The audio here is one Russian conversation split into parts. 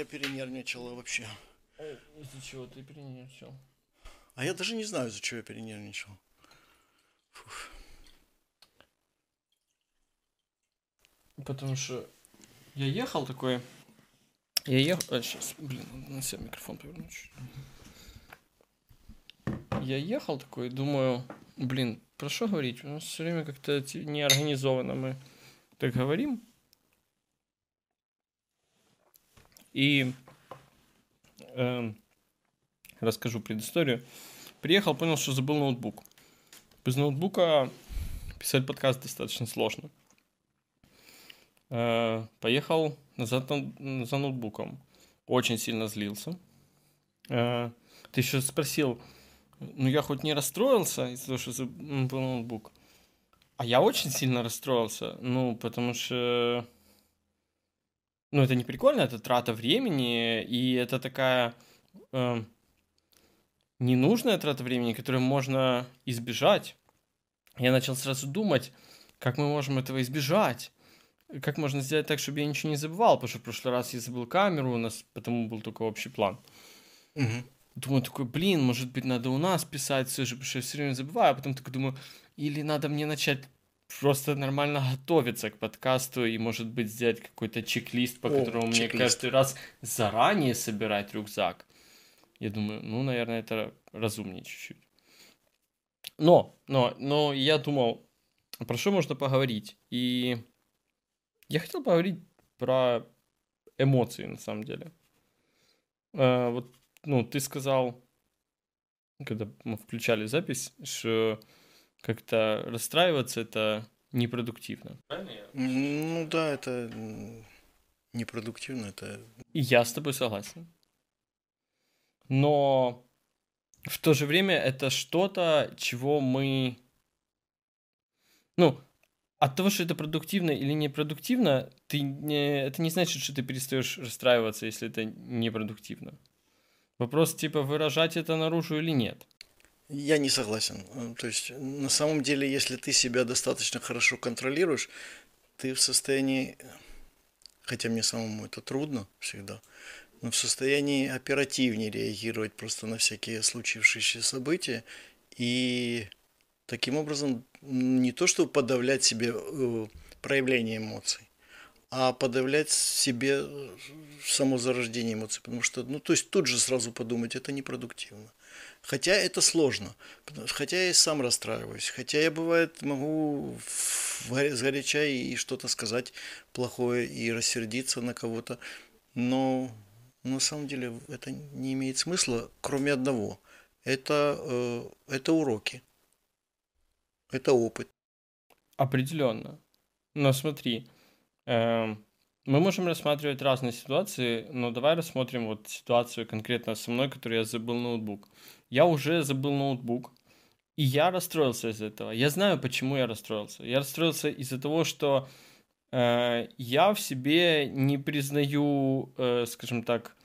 я перенервничал вообще. Из-за чего ты перенервничал? А я даже не знаю, из-за чего я перенервничал. Фух. Потому что я ехал такой... Я ехал... А, сейчас, блин, надо на себя микрофон повернуть. чуть. Я ехал такой, думаю, блин, про что говорить? У нас все время как-то неорганизованно мы так говорим. И эм, расскажу предысторию. Приехал, понял, что забыл ноутбук. Без ноутбука писать подкаст достаточно сложно. Э, поехал назад на- за ноутбуком. Очень сильно злился. Э, ты еще спросил, ну я хоть не расстроился из-за того, что забыл ноутбук. А я очень сильно расстроился. Ну, потому что... Ну, это не прикольно, это трата времени, и это такая э, ненужная трата времени, которую можно избежать. Я начал сразу думать, как мы можем этого избежать. Как можно сделать так, чтобы я ничего не забывал, потому что в прошлый раз я забыл камеру, у нас потому был только общий план. Мгм. Думаю, такой, блин, может быть, надо у нас писать все же, потому что я все время забываю. А потом такой думаю, или надо мне начать просто нормально готовиться к подкасту и, может быть, сделать какой-то чек-лист, по О, которому мне чек-лист. каждый раз заранее собирать рюкзак. Я думаю, ну, наверное, это разумнее чуть-чуть. Но, но, но я думал, про что можно поговорить? И я хотел поговорить про эмоции, на самом деле. Э, вот, ну, ты сказал, когда мы включали запись, что как-то расстраиваться это непродуктивно. Ну да, это непродуктивно, это я с тобой согласен. Но в то же время это что-то, чего мы... Ну, от того, что это продуктивно или непродуктивно, ты не... это не значит, что ты перестаешь расстраиваться, если это непродуктивно. Вопрос, типа, выражать это наружу или нет. Я не согласен. Э, То есть, на самом деле, если ты себя достаточно хорошо контролируешь, ты в состоянии, хотя мне самому это трудно всегда, но в состоянии оперативнее реагировать просто на всякие случившиеся события и таким образом не то, чтобы подавлять себе э, проявление эмоций, а подавлять себе э, само зарождение эмоций, потому что, ну, то есть тут же сразу подумать, это непродуктивно. Хотя это сложно, хотя я и сам расстраиваюсь, хотя я, бывает, могу сгоряча и что-то сказать плохое и рассердиться на кого-то, но на самом деле это не имеет смысла, кроме одного. Это, э, это уроки, это опыт. Определенно. Но смотри, эм, мы можем рассматривать разные ситуации, но давай рассмотрим вот ситуацию конкретно со мной, которой я забыл ноутбук. Я уже забыл ноутбук, и я расстроился из-за этого. Я знаю, почему я расстроился. Я расстроился из-за того, что э, я в себе не признаю, э, скажем так,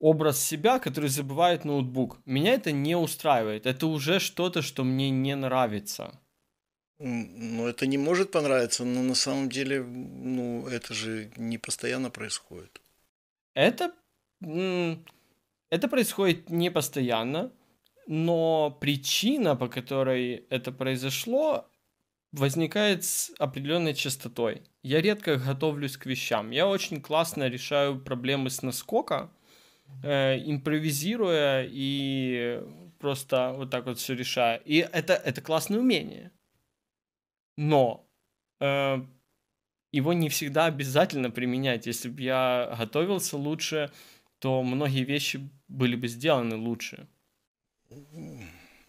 образ себя, который забывает ноутбук. Меня это не устраивает. Это уже что-то, что мне не нравится. Ну, это не может понравиться, но на самом деле, ну, это же не постоянно происходит. Это, это происходит не постоянно, но причина, по которой это произошло, возникает с определенной частотой. Я редко готовлюсь к вещам. Я очень классно решаю проблемы с наскока, э, импровизируя и просто вот так вот все решаю. И это, это классное умение. Но э, его не всегда обязательно применять. Если бы я готовился лучше, то многие вещи были бы сделаны лучше.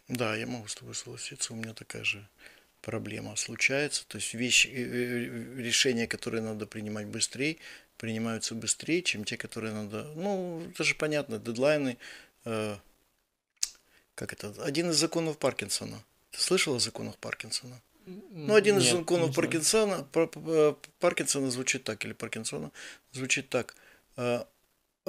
Да, я могу с тобой согласиться, у меня такая же проблема случается. То есть вещи, э, э, решения, которые надо принимать быстрее, принимаются быстрее, чем те, которые надо... Ну, это же понятно, дедлайны. э, как это? Один из законов Паркинсона. Ты слышал о законах Паркинсона? Ну, один из Нет, законов не знаю. Паркинсона, Пар- Пар- Паркинсона звучит так, или Паркинсона звучит так. Э,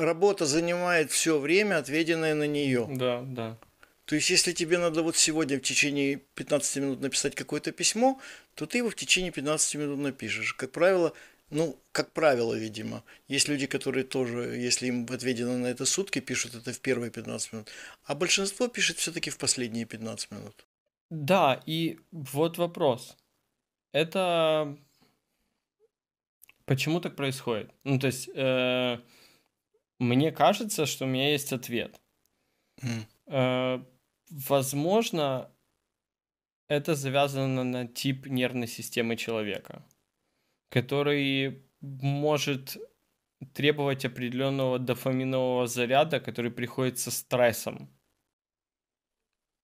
Работа занимает все время, отведенное на нее. Да, да. То есть, если тебе надо вот сегодня в течение 15 минут написать какое-то письмо, то ты его в течение 15 минут напишешь. Как правило, Ну, как правило, видимо. Есть люди, которые тоже, если им отведено на это сутки, пишут это в первые 15 минут. А большинство пишет все-таки в последние 15 минут. Да, и вот вопрос. Это почему так происходит? Ну, то есть, э, мне кажется, что у меня есть ответ. Э, возможно, это завязано на тип нервной системы человека, который может требовать определенного дофаминового заряда, который приходит со стрессом.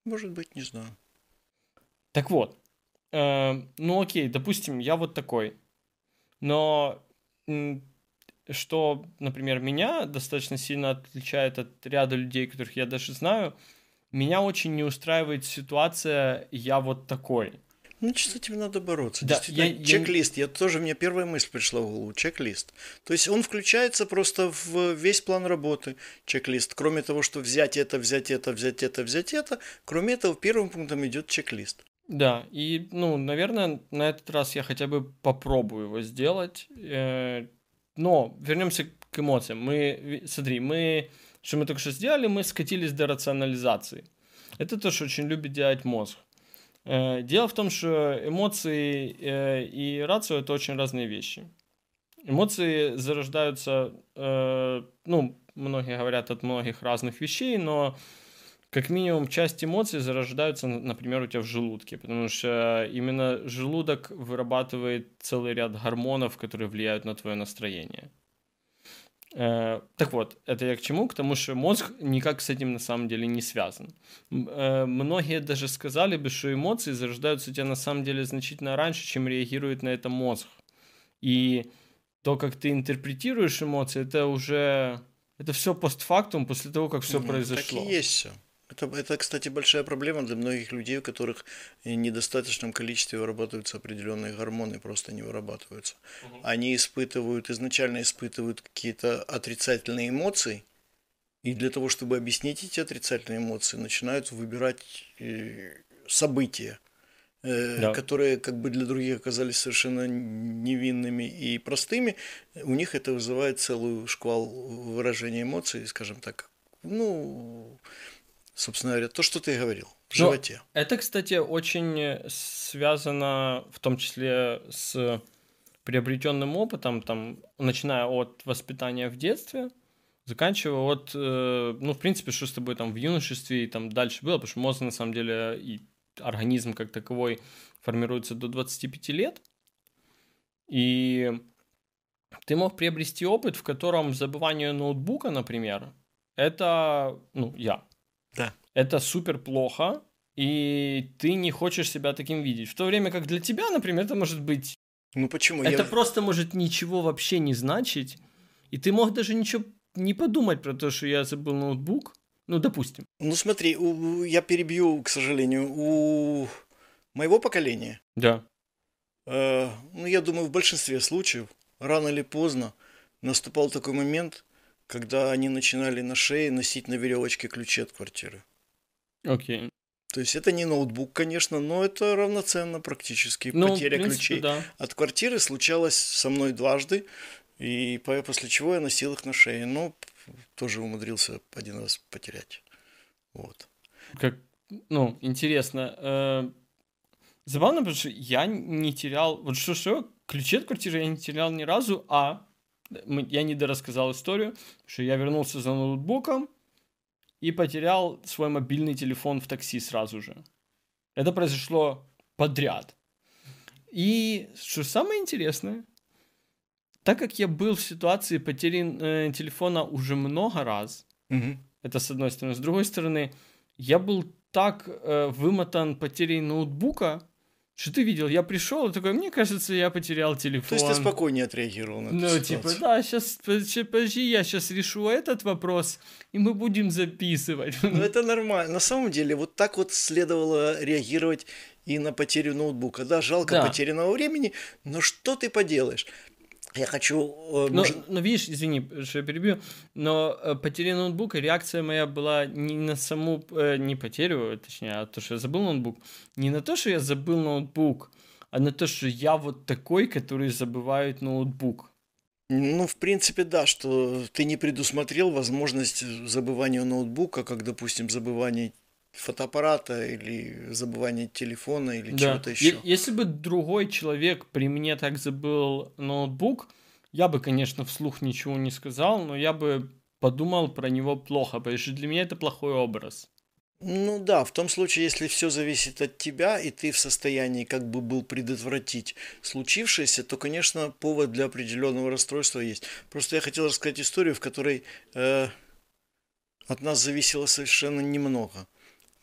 Может быть, не знаю. Так вот, э, ну окей, допустим, я вот такой, но что, например, меня достаточно сильно отличает от ряда людей, которых я даже знаю, меня очень не устраивает ситуация «я вот такой». Ну, что с этим надо бороться. Да, Действительно, я- я- чек-лист. Я тоже, мне первая мысль пришла в голову. Чек-лист. То есть он включается просто в весь план работы. Чек-лист. Кроме того, что взять это, взять это, взять это, взять это, кроме этого, первым пунктом идет чек-лист. Да, и, ну, наверное, на этот раз я хотя бы попробую его сделать. Но вернемся к эмоциям. Мы, смотри, мы, что мы только что сделали, мы скатились до рационализации. Это то, что очень любит делать мозг. Э, Дело в том, что эмоции э, и рацио это очень разные вещи. Эмоции зарождаются, э, ну, многие говорят от многих разных вещей, но как минимум часть эмоций зарождаются, например, у тебя в желудке, потому что именно желудок вырабатывает целый ряд гормонов, которые влияют на твое настроение. Э, Так вот, это я к чему? К тому, что мозг никак с этим на самом деле не связан. Э, Многие даже сказали бы, что эмоции зарождаются у тебя на самом деле значительно раньше, чем реагирует на это мозг. И то, как ты интерпретируешь эмоции, это уже... Это все постфактум после того, как все Мгм. произошло. Так и есть все. Это, это, кстати, большая проблема для многих людей, у которых в недостаточном количестве вырабатываются определенные гормоны, просто не вырабатываются. Они испытывают, изначально испытывают какие-то отрицательные эмоции, и для того, чтобы объяснить эти отрицательные эмоции, начинают выбирать э, события, э, Да. которые как бы для других оказались совершенно невинными и простыми. У них это вызывает целую шквал выражения эмоций, скажем так. Ну, собственно говоря, то, что ты говорил, в Но животе. Это, кстати, очень связано в том числе с приобретенным опытом, там, начиная от воспитания в детстве, заканчивая от, э, ну, в принципе, что с тобой там в юношестве и там дальше было, потому что мозг, на самом деле, и организм как таковой формируется до 25 лет, и ты мог приобрести опыт, в котором забывание ноутбука, например, это, ну, я, Да. это супер плохо, и ты не хочешь себя таким видеть. В то время как для тебя, например, это может быть... Ну почему? Это Я- просто может ничего вообще не значить, и ты мог даже ничего не подумать про то, что я забыл ноутбук. Ну, допустим. Ну смотри, у- я перебью, к сожалению, у моего поколения, Да. э, ну я думаю, в большинстве случаев, рано или поздно наступал такой момент, когда они начинали на шее носить на веревочке ключи от квартиры. Окей. То есть это не ноутбук, конечно, но это равноценно практически. Ну, Потеря принципе, ключей да. от квартиры случалась со мной дважды, и по- после чего я носил их на шее. Но тоже умудрился один раз потерять. Вот. Как, ну, интересно. э, забавно, потому что я не терял... Вот что-что, ключи от квартиры я не терял ни разу, а я не дорассказал историю, что я вернулся за ноутбуком и потерял свой мобильный телефон в такси сразу же. Это произошло подряд. И что самое интересное, так как я был в ситуации потери э, телефона уже много раз, Мгм. это с одной стороны. С другой стороны, я был так э, вымотан потерей ноутбука, что ты видел, я пришел и такой, мне кажется, я потерял телефон. То есть ты спокойнее отреагировал на эту Ну, ситуацию. типа, да, сейчас, подожди, я сейчас решу этот вопрос, и мы будем записывать. Ну, это нормально. На самом деле, вот так вот следовало реагировать и на потерю ноутбука. Да, жалко Да. потерянного времени, но что ты поделаешь? Я хочу... э, Но, может- но видишь, извини, что я перебью, но э, потеря ноутбука, реакция моя была не на саму, э, не потерю, точнее, а то, что я забыл ноутбук, не на то, что я забыл ноутбук, а на то, что я вот такой, который забывает ноутбук. Ну, в принципе, да, что ты не предусмотрел возможность забывания ноутбука, как, допустим, забывание фотоаппарата или забывание телефона или да. чего-то еще. Если бы другой человек при мне так забыл ноутбук, я бы, конечно, вслух ничего не сказал, но я бы подумал про него плохо, потому что для меня это плохой образ. Ну да, в том случае, если все зависит от тебя, и ты в состоянии как бы был предотвратить случившееся, то, конечно, повод для определенного расстройства есть. Просто я хотел рассказать историю, в которой э, от нас зависело совершенно немного.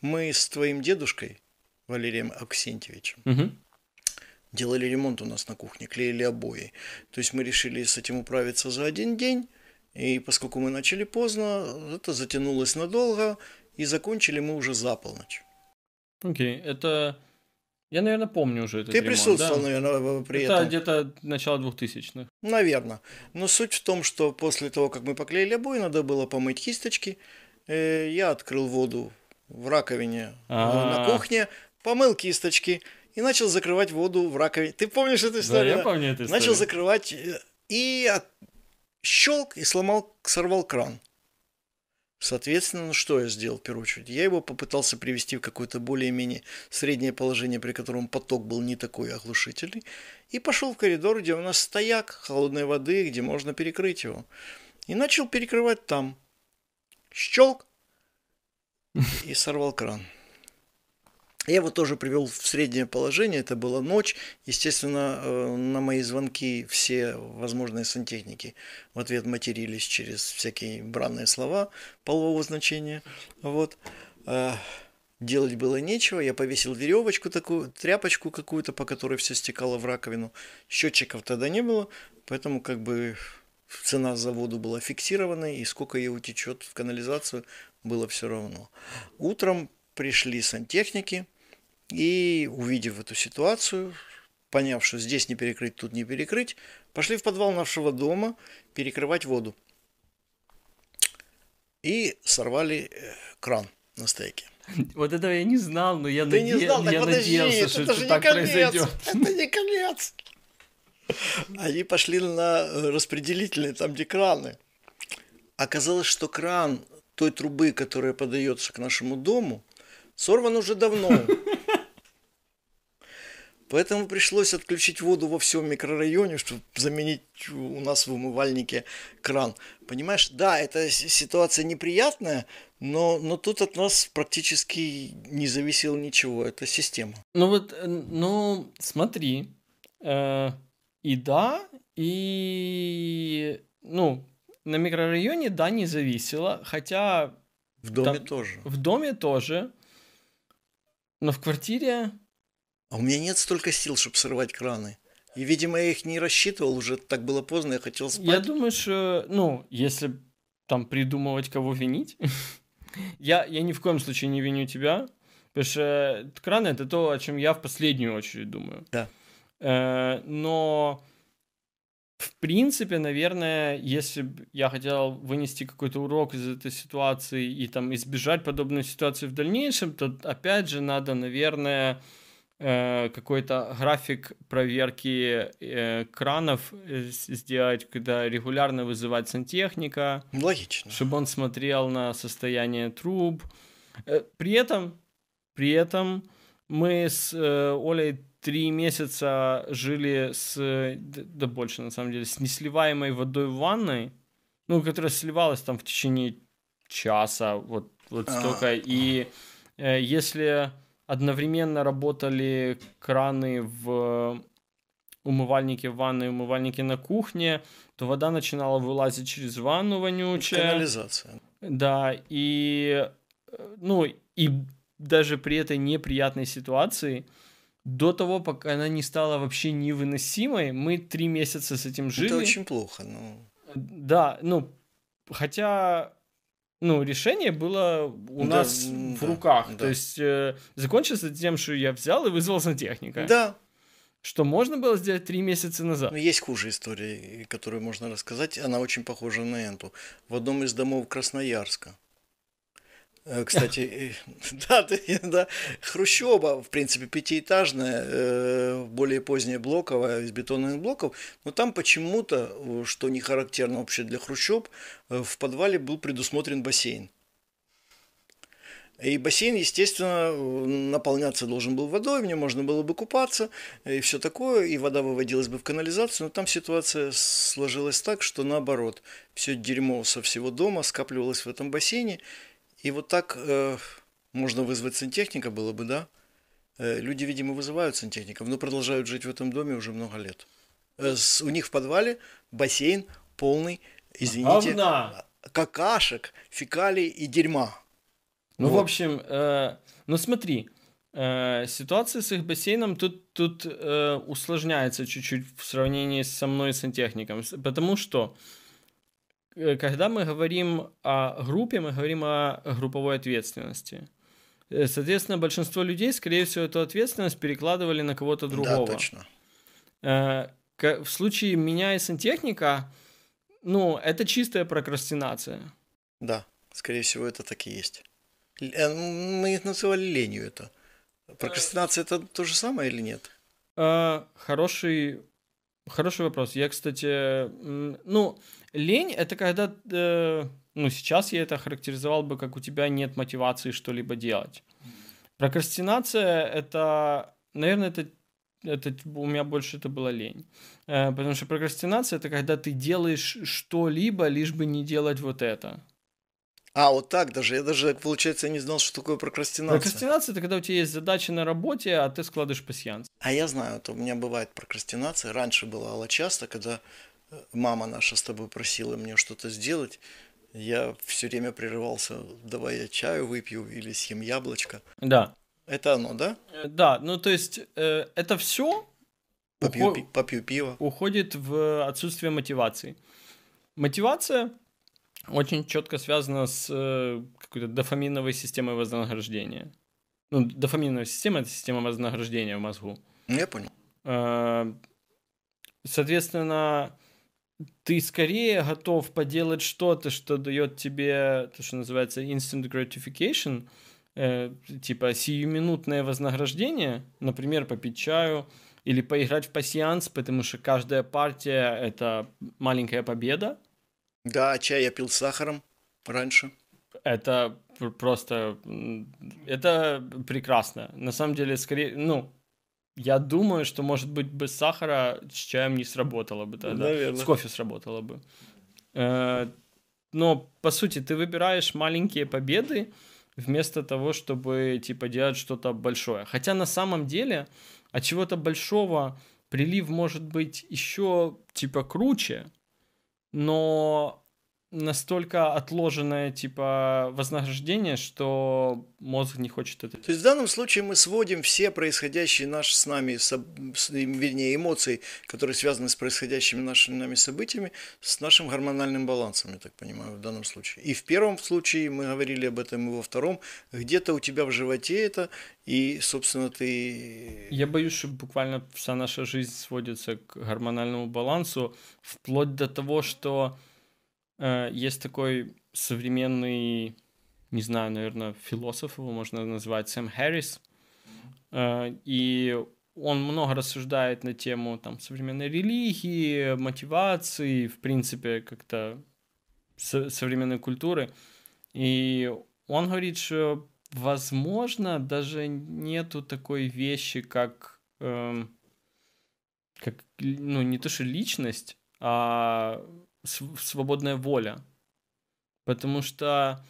Мы с твоим дедушкой, Валерием Аксентьевичем, угу. делали ремонт у нас на кухне, клеили обои. То есть мы решили с этим управиться за один день, и поскольку мы начали поздно, это затянулось надолго, и закончили мы уже за полночь. Окей, okay. это... Я, наверное, помню уже это. Ты ремонт, присутствовал, да? наверное, при это этом. Это где-то начало 2000-х. Наверное. Но суть в том, что после того, как мы поклеили обои, надо было помыть кисточки. Э, я открыл воду в раковине А-а-а. на кухне, помыл кисточки и начал закрывать воду в раковине. Ты помнишь эту историю? Да, я помню эту историю. Начал закрывать э, и щелк и сломал, сорвал кран. Соответственно, ну что я сделал в первую очередь? Я его попытался привести в какое-то более-менее среднее положение, при котором поток был не такой оглушительный, и пошел в коридор, где у нас стояк холодной воды, где можно перекрыть его. И начал перекрывать там. Щелк! И сорвал кран. Я его тоже привел в среднее положение, это была ночь. Естественно, э, на мои звонки все возможные сантехники в ответ матерились через всякие бранные слова полового значения. Вот. Э, делать было нечего, я повесил веревочку такую, тряпочку какую-то, по которой все стекало в раковину. Счетчиков тогда не было, поэтому как бы цена за воду была фиксированной, и сколько ее утечет в канализацию, было все равно. Утром пришли сантехники, и увидев эту ситуацию, поняв, что здесь не перекрыть, тут не перекрыть, пошли в подвал нашего дома перекрывать воду. И сорвали э, кран на стейке. Вот этого я не знал, но я, Ты наде... не знал, так я подожди, надеялся, что это, это так конец, произойдет. Это не конец. Они пошли на распределительные, там где краны. Оказалось, что кран той трубы, которая подается к нашему дому, сорван уже давно. Поэтому пришлось отключить воду во всем микрорайоне, чтобы заменить у нас в умывальнике кран. Понимаешь, да, эта ситуация неприятная, но, но тут от нас практически не зависело ничего. Это система. Ну вот, ну смотри, э, и да, и ну на микрорайоне да не зависело, хотя в доме там, тоже. В доме тоже, но в квартире а у меня нет столько сил, чтобы срывать краны. И, видимо, я их не рассчитывал, уже так было поздно, я хотел спать. Я думаю, что, ну, если там придумывать, кого винить, я, я ни в коем случае не виню тебя, потому что краны это то, о чем я в последнюю очередь думаю. Да. Э, но в принципе, наверное, если бы я хотел вынести какой-то урок из этой ситуации и там избежать подобной ситуации в дальнейшем, то опять же надо, наверное, Э, какой-то график проверки э, кранов сделать, когда регулярно вызывать сантехника. Логично. Чтобы он смотрел на состояние труб. При этом, при этом мы с Олей три месяца жили с, да больше на самом деле, с несливаемой водой в ванной, ну, которая сливалась там в течение часа, вот, вот а. столько. И э, если одновременно работали краны в умывальнике в ванной, умывальнике на кухне, то вода начинала вылазить через ванну вонючая. Канализация. Да, и ну и даже при этой неприятной ситуации до того, пока она не стала вообще невыносимой, мы три месяца с этим жили. Это очень плохо, ну. Да, ну, хотя ну, решение было у да, нас да, в руках. Да. То есть э, закончилось тем, что я взял и вызвал сантехника. Да. Что можно было сделать три месяца назад. Но есть хуже истории, которую можно рассказать. Она очень похожа на эту. В одном из домов Красноярска Кстати, э, да, ты- да, Хрущева, в принципе, пятиэтажная, э, более поздняя блоковая, из бетонных блоков, но там почему-то, э, что не характерно вообще для Хрущеб, э, в подвале был предусмотрен бассейн. И бассейн, естественно, наполняться должен был водой, в нем можно было бы купаться и все такое, и вода выводилась бы в канализацию, но там ситуация сложилась так, что наоборот, все дерьмо со всего дома скапливалось в этом бассейне, и вот так э, можно вызвать сантехника было бы, да? Э, люди, видимо, вызывают сантехников, но продолжают жить в этом доме уже много лет. Э, с- у них в подвале бассейн полный, извините, Говна. какашек, фекалий и дерьма. Ну, в Вот. общем, э, ну смотри, э, ситуация с их бассейном тут, тут э, усложняется чуть-чуть в сравнении со мной сантехником, потому что э, когда мы говорим о группе, мы говорим о групповой ответственности. Э, Соответственно, большинство людей, скорее всего, эту ответственность перекладывали на кого-то другого. Да, точно. Э, В случае меня и сантехника, ну, это чистая прокрастинация. Да, скорее всего, это так и есть. Э, Мы их называли ленью это. Прокрастинация это то же самое или нет? Хороший, хороший вопрос. Я, кстати, ну, лень это когда, э, ну, сейчас я это характеризовал бы, как у тебя нет мотивации что-либо делать. Прокрастинация это, наверное, это, это у меня больше это была лень. Э, Потому что прокрастинация это когда ты делаешь что-либо, лишь бы не делать вот это. А, вот так даже. Я даже, получается, не знал, что такое прокрастинация. Прокрастинация это когда у тебя есть задача на работе, а ты складываешь пассианс. А я знаю, это у меня бывает прокрастинация. Раньше бывало часто, когда мама наша с тобой просила мне что-то сделать, я все время прерывался, давай я чаю выпью или съем яблочко. Да. Это оно, да? Э, Да, ну то есть э, это все Попью, пи- попью пиво. уходит в отсутствие мотивации. Мотивация очень четко связана с э, какой-то дофаминовой системой вознаграждения. Ну, дофаминовая система это система вознаграждения в мозгу. Ну, Я понял. Э, Соответственно, ты скорее готов поделать что-то, что дает тебе то, что называется instant gratification, э, типа сиюминутное вознаграждение, например, попить чаю или поиграть в пассианс, потому что каждая партия — это маленькая победа. Да, чай я пил с сахаром раньше. Это пр- просто... Это прекрасно. На самом деле, скорее... Ну, я думаю, что, может быть, без сахара с чаем не сработало бы тогда. Наверно. С кофе сработало бы. Э, Но, по сути, ты выбираешь маленькие победы вместо того, чтобы, типа, делать что-то большое. Хотя на самом деле от чего-то большого прилив может быть еще, типа, круче, но настолько отложенное, типа, вознаграждение, что мозг не хочет это То есть в данном случае мы сводим все происходящие наши с нами, с- вернее, эмоции, которые связаны с происходящими нашими нами событиями, с нашим гормональным балансом, я так понимаю, в данном случае. И в первом случае мы говорили об этом, и во втором, где-то у тебя в животе это, и, собственно, ты... Я боюсь, что буквально вся наша жизнь сводится к гормональному балансу, вплоть до того, что есть такой современный, не знаю, наверное, философ его можно назвать, Сэм Харрис, Э, и он много рассуждает на тему там, современной религии, мотивации, в принципе, как-то со- современной культуры. И он говорит, что возможно даже нету такой вещи, как, эм, как ну не то что личность, а свободная воля, потому что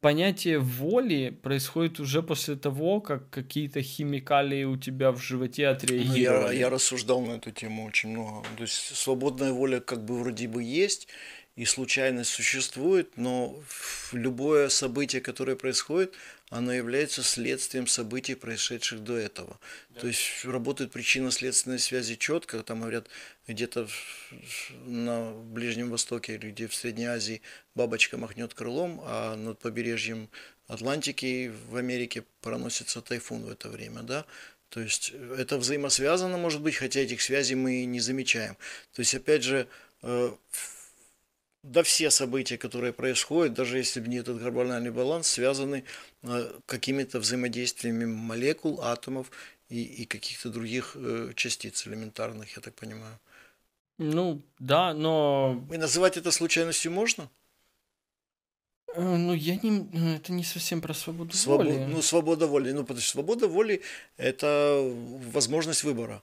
понятие воли происходит уже после того, как какие-то химикалии у тебя в животе Ну, отреагировали. я, я рассуждал на эту тему очень много. То есть свободная воля как бы вроде бы есть, и случайность существует, но любое событие, которое происходит, оно является следствием событий, происшедших до этого. То есть работают причинно-следственные связи четко. Там говорят, где-то на Ближнем Востоке или где в Средней Азии бабочка махнет крылом, а над побережьем Атлантики в Америке проносится тайфун в это время, да. То есть это взаимосвязано, может быть, хотя этих связей мы не замечаем. То есть, опять же, э, да все события, которые происходят, даже если бы не этот гормональный баланс, связаны э, какими-то взаимодействиями молекул, атомов и, и каких-то других э, частиц элементарных, я так понимаю. Ну, да, но... И называть это случайностью можно? Э, Ну, я не... ну, Это не совсем про свободу Свобо- воли. Ну, свобода воли. Ну, потому что свобода воли – это возможность выбора.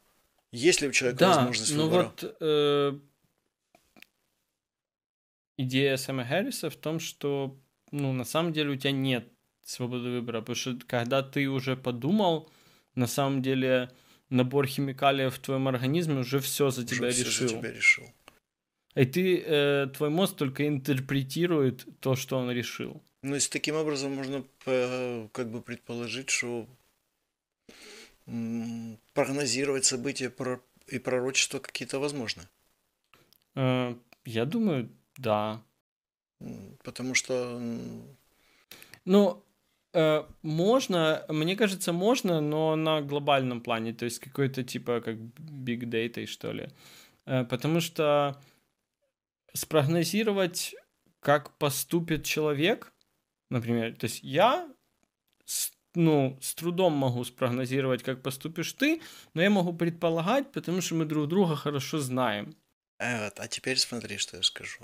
Есть ли у человека Да, возможность ну выбора? вот э, идея Сэма Харриса в том, что, ну, на самом деле у тебя нет свободы выбора, потому что когда ты уже подумал, на самом деле набор химикалий в твоем организме уже все за Уже тебя всё решил. за тебя решил. И ты, э, твой мозг только интерпретирует то, что он решил. Ну, и с таким образом можно э, как бы предположить, что прогнозировать события и пророчества какие-то возможны. Э, я думаю, да. Потому что Ну, э, можно, мне кажется, можно, но на глобальном плане, то есть какой-то типа как big data, что ли. Э, потому что спрогнозировать, как поступит человек, например, то есть я, с- ну, с трудом могу спрогнозировать, как поступишь ты, но я могу предполагать, потому что мы друг друга хорошо знаем. э, вот, а теперь смотри, что я скажу.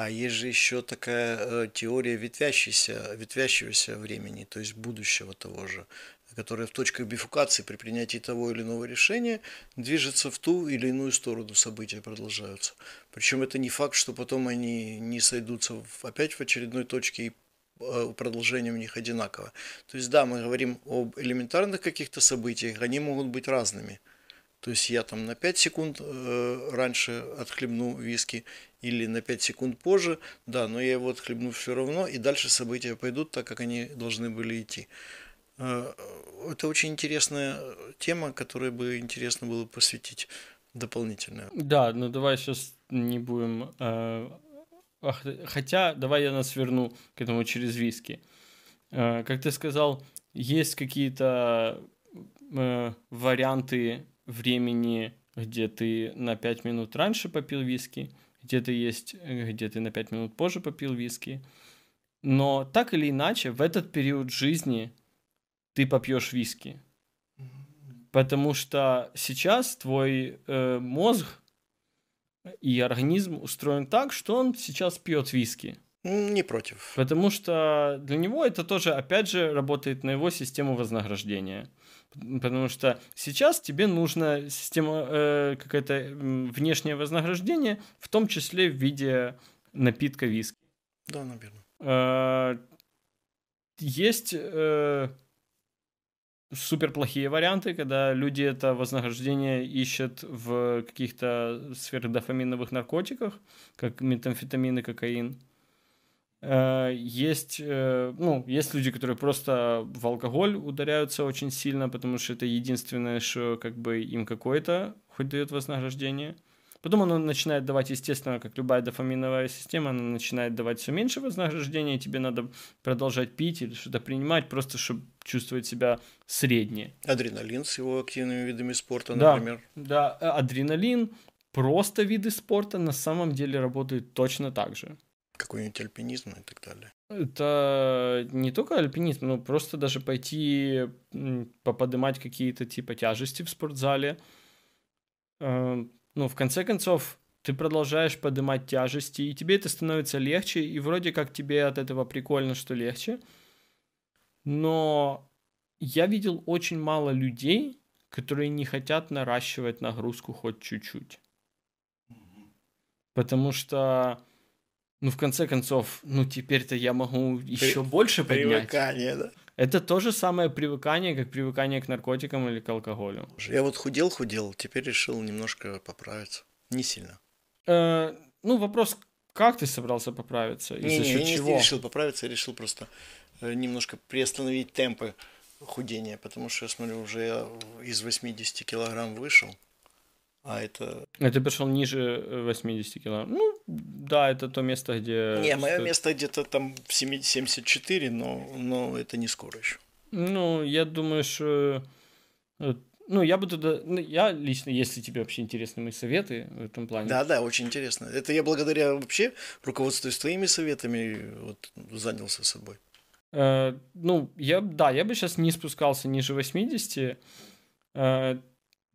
А есть же еще такая э, теория ветвящейся, ветвящегося времени, то есть будущего того же, которая в точках бифукации при принятии того или иного решения движется в ту или иную сторону, события продолжаются. Причем это не факт, что потом они не сойдутся опять в очередной точке и э, продолжение у них одинаково. То есть да, мы говорим об элементарных каких-то событиях, они могут быть разными. То есть я там на 5 секунд э, раньше отхлебну виски или на 5 секунд позже, да, но я его отхлебну все равно, и дальше события пойдут так, как они должны были идти. Э, Это очень интересная тема, которой бы интересно было посвятить дополнительно. Да, ну давай сейчас не будем... э, хотя, давай я нас верну к этому через виски. Как ты сказал, есть какие-то варианты времени, где ты на 5 минут раньше попил виски, где-то есть, э, где ты на 5 минут позже попил виски. Но так или иначе, в этот период жизни ты попьешь виски. Потому что сейчас твой э, мозг и организм устроен так, что он сейчас пьет виски. Не против. Потому что для него это тоже, опять же, работает на его систему вознаграждения. Потому что сейчас тебе нужна система, э, какое-то внешнее вознаграждение, в том числе в виде напитка виски. Да, наверное. Э, Есть э, супер плохие варианты, когда люди это вознаграждение ищут в каких-то сверхдофаминовых наркотиках, как метамфетамин и кокаин. Э, Есть, э, ну, есть люди, которые просто в алкоголь ударяются очень сильно, потому что это единственное, что как бы им какое-то хоть дает вознаграждение. Потом оно начинает давать, естественно, как любая дофаминовая система, она начинает давать все меньше вознаграждения, и тебе надо продолжать пить или что-то принимать, просто чтобы чувствовать себя средне. Адреналин с его активными видами спорта, Да. например. Да, э, адреналин, просто виды спорта на самом деле работают точно так же. Какой-нибудь альпинизм и так далее. Это не только альпинизм, но просто даже пойти м, поподымать какие-то типа тяжести в спортзале. Э, Ну, в конце концов, ты продолжаешь поднимать тяжести, и тебе это становится легче, и вроде как тебе от этого прикольно, что легче. Но я видел очень мало людей, которые не хотят наращивать нагрузку хоть чуть-чуть. Потому что, ну, в конце концов, ну, теперь-то я могу еще больше поднять. Привыкание, да. Это то же самое привыкание, как привыкание к наркотикам или к алкоголю. Я вот худел-худел, теперь решил немножко поправиться. Не сильно. Э, ну, вопрос, как ты собрался поправиться? И Не, за не, счет я не чего? решил поправиться, я решил просто э, немножко приостановить темпы худения, потому что я смотрю, уже я из 80 килограмм вышел, а это... Ты пришел ниже э, 80 килограмм. Ну, да, это то место, где... Не, мое стоит- место где-то там в 7 74, но, но это не скоро еще. Ну, я думаю, что э, ну, я бы туда, ну, я лично, если тебе вообще интересны мои советы в этом плане. Да, да, очень интересно. Это я благодаря вообще руководствуясь твоими советами вот занялся собой. Э, ну, я, да, я бы сейчас не спускался ниже 80, э,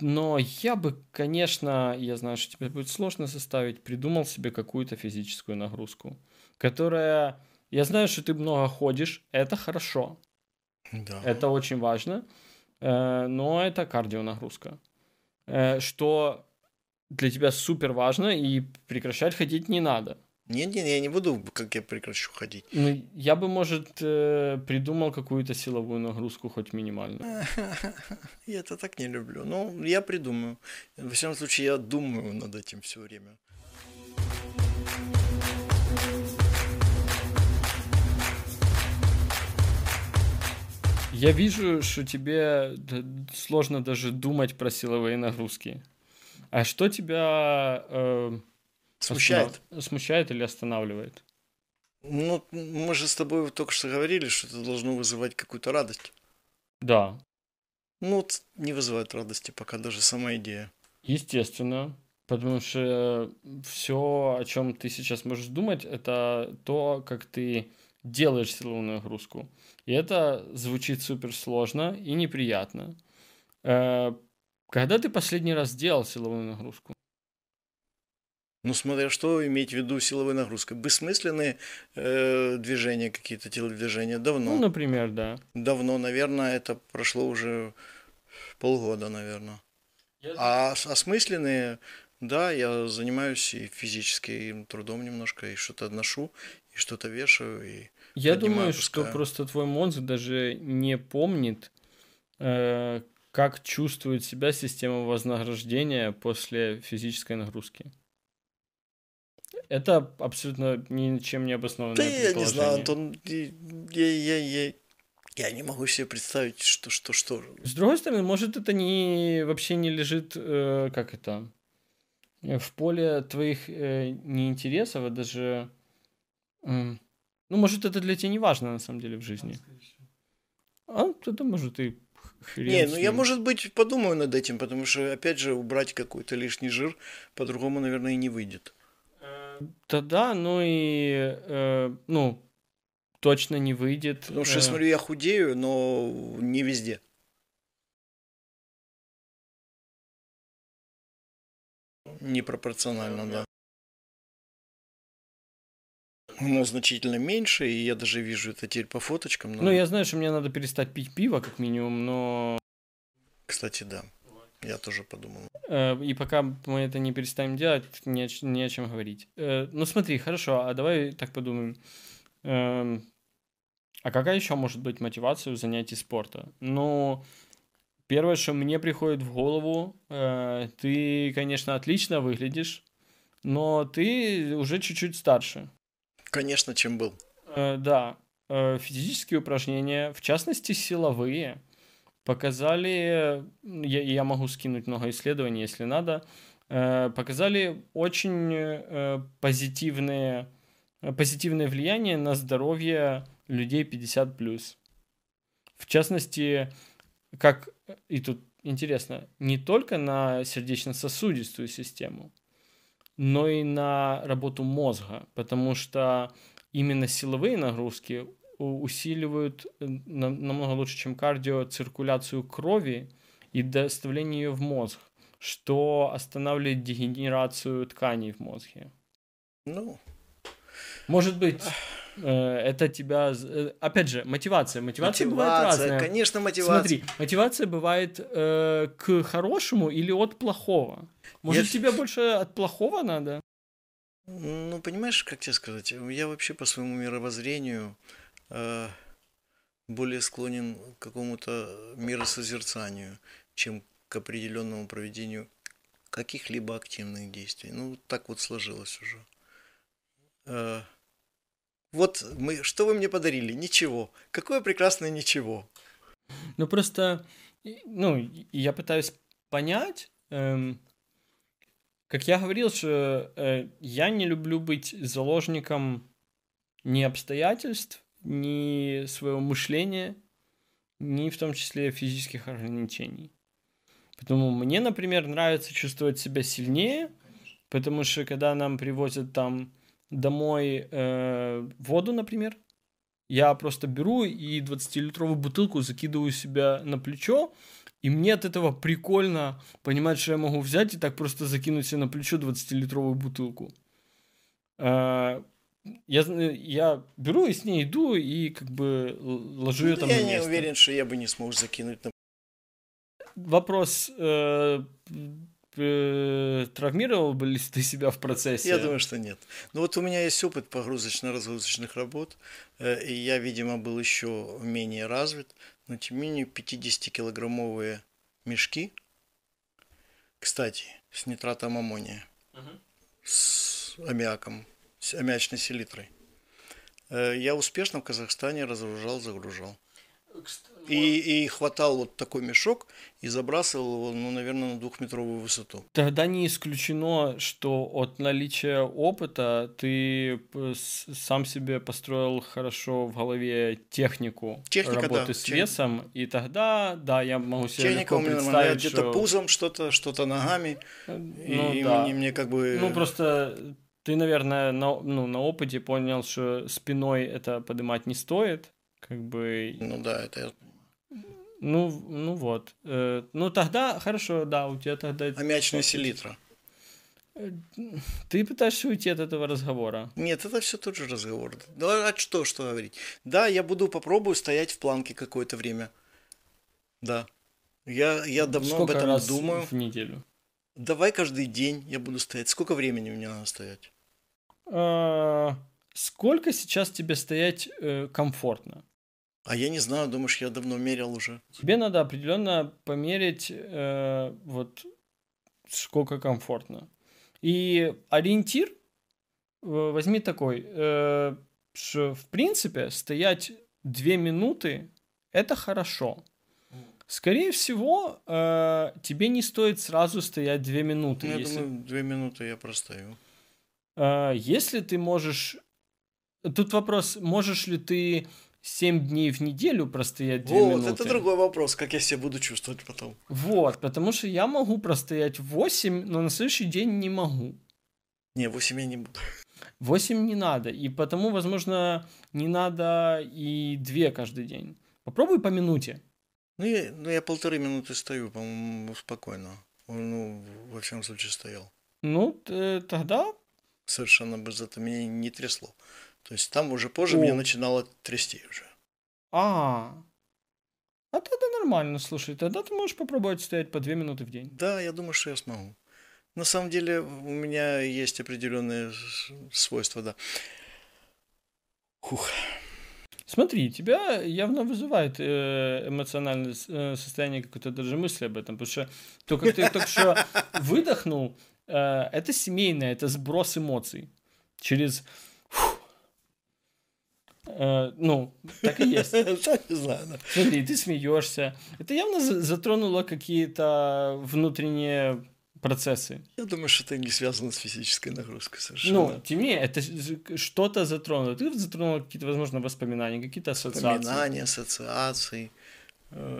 но я бы, конечно, я знаю, что тебе будет сложно составить, придумал себе какую-то физическую нагрузку, которая, я знаю, что ты много ходишь, это хорошо, Да. это очень важно, э, но это кардионагрузка, э, что для тебя супер важно, и прекращать ходить не надо. Нет, нет, я не буду, как я прекращу ходить. Ну, я бы, может, э, придумал какую-то силовую нагрузку, хоть минимальную. Я это так не люблю. Ну, я придумаю. Во всяком случае, я думаю над этим все время. Я вижу, что тебе сложно даже думать про силовые нагрузки. А что тебя э, Смущает? останов- смущает или останавливает? Ну, мы же с тобой только что говорили, что это должно вызывать какую-то радость. Да, Ну, вот не вызывает радости пока даже сама идея. естественно. Потому что все, о чем ты сейчас можешь думать, это то, как ты делаешь силовую нагрузку. И это звучит супер сложно и неприятно. Э, Когда ты последний раз делал силовую нагрузку? Ну, смотря что иметь в виду силовой нагрузкой. Бессмысленные э, движения, какие-то телодвижения. Давно. Ну, например, да. Давно, наверное, это прошло уже полгода, наверное. А с- осмысленные, да, я занимаюсь и физическим трудом немножко, и что-то ношу, и что-то вешаю, и Я поднимаю, думаю, что опускаю. просто твой мозг даже не помнит, э, как чувствует себя система вознаграждения после физической нагрузки. Это абсолютно ничем не обоснованное Да я не знаю. Антон, я, я, я, я не могу себе представить, что, что, что. С другой стороны, может, это не вообще не лежит, э, как это, э, в поле твоих э, не интересов, а даже, м, ну, может, это для тебя не важно на самом деле в жизни. А тогда, может, и хрен Не, ну я, может быть, подумаю над этим, потому что, опять же, убрать какой-то лишний жир по-другому, наверное, и не выйдет. Тогда, ну и, э, ну, точно не выйдет. Потому что, я э, смотрю, я худею, но не везде. Непропорционально, да. Но значительно меньше, и я даже вижу это теперь по фоточкам. но, Ну, я знаю, что мне надо перестать пить пиво, как минимум, но Кстати, да. Я тоже подумал. э, и пока мы это не перестанем делать, не о, не о чем говорить. Э, ну, смотри, хорошо, а давай так подумаем. Эм, а какая еще может быть мотивация у занятий спорта? Ну, первое, что мне приходит в голову, э, ты, конечно, отлично выглядишь, но ты уже чуть-чуть старше. Конечно, чем был. Да, физические упражнения, в частности силовые, показали, я, я могу скинуть много исследований, если надо, э, показали очень э, позитивные, э, позитивное влияние на здоровье людей 50+. В частности, как, и тут интересно, не только на сердечно-сосудистую систему, но и на работу мозга, потому что именно силовые нагрузки усиливают э, нам- намного лучше, чем кардио, циркуляцию крови и доставление ее в мозг, что останавливает дегенерацию тканей в мозге. Ну, Может быть, э, это тебя... э, Опять же, мотивация. Мотивация, бывает мотивация, разная. конечно, мотивация. Смотри, мотивация бывает э, к хорошему или от плохого. Может, Я- тебе больше от плохого надо? Ну, понимаешь, как тебе сказать, я вообще по своему мировоззрению более склонен к какому-то миросозерцанию, чем к определенному проведению каких-либо активных действий. Ну, так вот сложилось уже. Э, вот мы, что вы мне подарили? Ничего. Какое прекрасное ничего. Ну, просто, ну, я пытаюсь понять, эм, как я говорил, что э, я не люблю быть заложником ни обстоятельств, ни своего мышления, ни в том числе физических ограничений. Поэтому мне, например, нравится чувствовать себя сильнее, потому что когда нам привозят там домой э, воду, например, я просто беру и 20-литровую бутылку закидываю себя на плечо, и мне от этого прикольно понимать, что я могу взять и так просто закинуть себе на плечо 20-литровую бутылку. Э, я, я беру и с ней иду и как бы ложу ее там Я на не место. уверен, что я бы не смог закинуть на... Вопрос, э, э, травмировал бы ли ты себя в процессе? Я думаю, что нет. Ну вот у меня есть опыт погрузочно-разгрузочных работ, э, и я, видимо, был еще менее развит, но тем не менее 50-килограммовые мешки, кстати, с нитратом аммония, Мгм. с аммиаком, с аммиачной селитрой. Э, Я успешно в Казахстане разгружал, загружал. И, и хватал вот такой мешок и забрасывал его, ну, наверное, на двухметровую высоту. Тогда не исключено, что от наличия опыта ты с- сам себе построил хорошо в голове технику Техника, работы да, с тех- весом, и тогда, да, я могу себе Техника легко у меня. Я представить, где-то что... пузом что-то, что-то ногами. э, И, Ну, и да. мне, мне как бы... Ну, просто ты, наверное, на, ну, на опыте понял, что спиной это поднимать не стоит, как бы... Ну да, это... Ну, ну вот. Э, ну, тогда, хорошо, да, у тебя тогда... Аммиачная селитра. Ты пытаешься уйти от этого разговора. Нет, это все тот же разговор. Ну, а что, что говорить? Да, я буду попробую стоять в планке какое-то время. Да. Я, я давно Сколько об этом раз думаю. в неделю? Давай каждый день я буду стоять. Сколько времени у меня надо стоять? А, Сколько сейчас тебе стоять э, комфортно? А я не знаю, думаешь, я давно мерил уже. Тебе надо определенно померить э, вот сколько комфортно. И ориентир возьми такой, э, что в принципе стоять две минуты это хорошо. Скорее всего, э, тебе не стоит сразу стоять две минуты. Ну, я если думаю, две минуты я простою. А, Если ты можешь... Тут вопрос, можешь ли ты 7 дней в неделю простоять 2 Вот, минуты? это другой вопрос, как я себя буду чувствовать потом. Вот, потому что я могу простоять 8, но на следующий день не могу. Не, 8 я не буду. 8 не надо, и потому, возможно, не надо и 2 каждый день. Попробуй по минуте. Ну я, ну, я полторы минуты стою, по-моему, спокойно. Ну, во всяком случае, стоял. Ну, тогда Совершенно без этого меня не трясло. То есть там уже позже О. меня начинало трясти уже. А, а тогда нормально, слушай, тогда ты можешь попробовать стоять по 2 минуты в день. Да, я думаю, что я смогу. На самом деле у меня есть определенные свойства, да. Хух. Смотри, тебя явно вызывает э, эмоциональное э, состояние, какое-то даже мысли об этом, потому что то, как ты только что выдохнул, это семейное, это сброс эмоций через... Э, ну, так и есть. Не знаю, да. Смотри, ты смеешься. Это явно за- затронуло какие-то внутренние процессы. Я думаю, что это не связано с физической нагрузкой совершенно. Ну, тем не менее, это что-то затронуло. Ты затронул какие-то, возможно, воспоминания, какие-то ассоциации. Воспоминания, ассоциации э,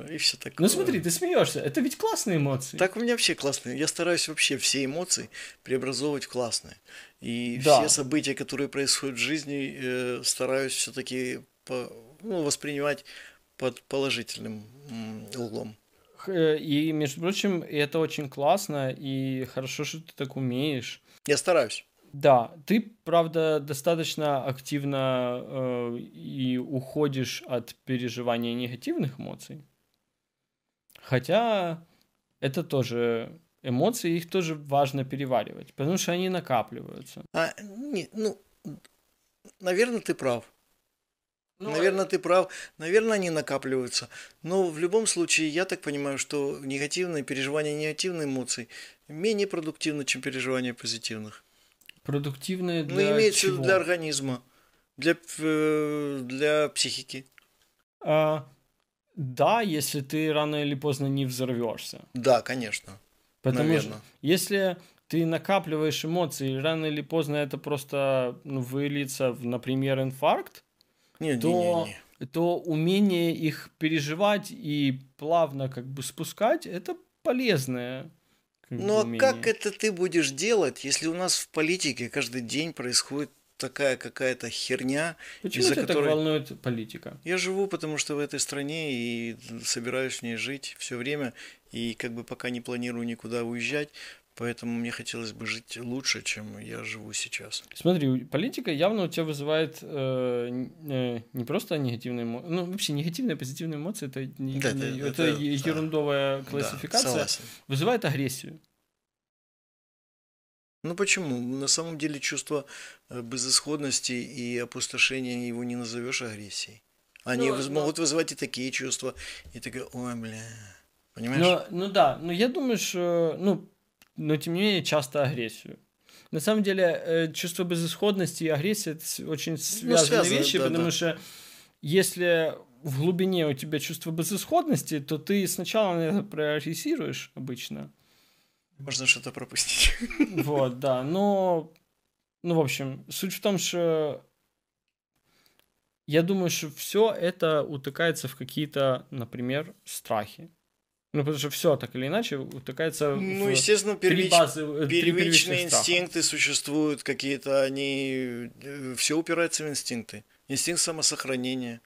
и все такое. Ну смотри, ты смеешься. Это ведь классные эмоции. Так у меня вообще классные. Я стараюсь вообще все эмоции преобразовывать в классные. И Да. все события, которые происходят в жизни, э, стараюсь все-таки ну, воспринимать под положительным углом. Э, И, между прочим, это очень классно, и хорошо, что ты так умеешь. Я стараюсь. Да, ты, правда, достаточно активно э, и уходишь от переживания негативных эмоций. Хотя это тоже эмоции, их тоже важно переваривать, потому что они накапливаются. А, не, ну, наверное, ты прав. Ну, Наверное, ты прав. Наверное, они накапливаются. Но в любом случае, я так понимаю, что негативные переживания негативных эмоций менее продуктивны, чем переживания позитивных. Продуктивные Ну, для имеется в виду для организма, для, э, для психики. А, да, если ты рано или поздно не взорвешься. Да, конечно. Потому Наверно. что если ты накапливаешь эмоции, рано или поздно это просто ну, выльется в, например, инфаркт, Не, не, то, не, не. то умение их переживать и плавно как бы спускать, это полезное. Ну а как это ты будешь делать, если у нас в политике каждый день происходит такая какая-то херня, Почему из-за тебя которой- так волнует политика? Я живу, потому что в этой стране и собираюсь в ней жить все время, и как бы пока не планирую никуда уезжать, поэтому мне хотелось бы жить лучше, чем я живу сейчас. Смотри, политика явно у тебя вызывает э, э, не просто негативные эмоции, ну вообще негативные, позитивные эмоции, это, не- Да, не- это- это да. ерундовая Да, классификация, согласен. вызывает агрессию. Ну почему? На самом деле чувство э, безысходности и опустошения его не назовешь агрессией. Они Ну, но- могут вызывать и такие чувства, и такое, ой, бля. Понимаешь? Но, ну да, но я думаю, что, ну, но тем не менее часто агрессию. На самом деле, э, чувство безысходности и агрессия это очень связанные Ну, связаны, вещи, да, потому да. что если в глубине у тебя чувство безысходности, то ты сначала, наверное, прогрессируешь обычно. Можно что-то пропустить. Вот, да, но, ну, в общем, суть в том, что я думаю, что все это утыкается в какие-то, например, страхи. Ну, потому что все так или иначе утыкается Ну, в естественно, первич- базы, э, первичные инстинкты существуют, какие-то они... Все упирается в инстинкты. Инстинкт самосохранения.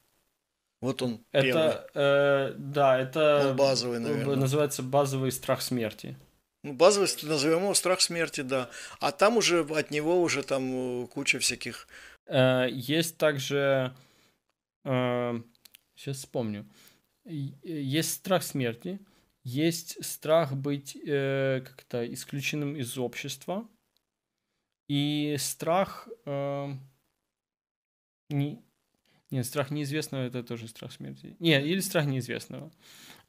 Вот он, первый. Это, э, да, это Он базовый, э, наверное. называется базовый страх смерти. Ну, базовый, назовем его страх смерти, да. А там уже от него уже там э, куча всяких... Э, Есть также, сейчас вспомню, есть страх смерти, есть страх быть э, как-то исключенным из общества, и страх... э, не, нет, страх неизвестного это тоже страх смерти. Нет, или страх неизвестного.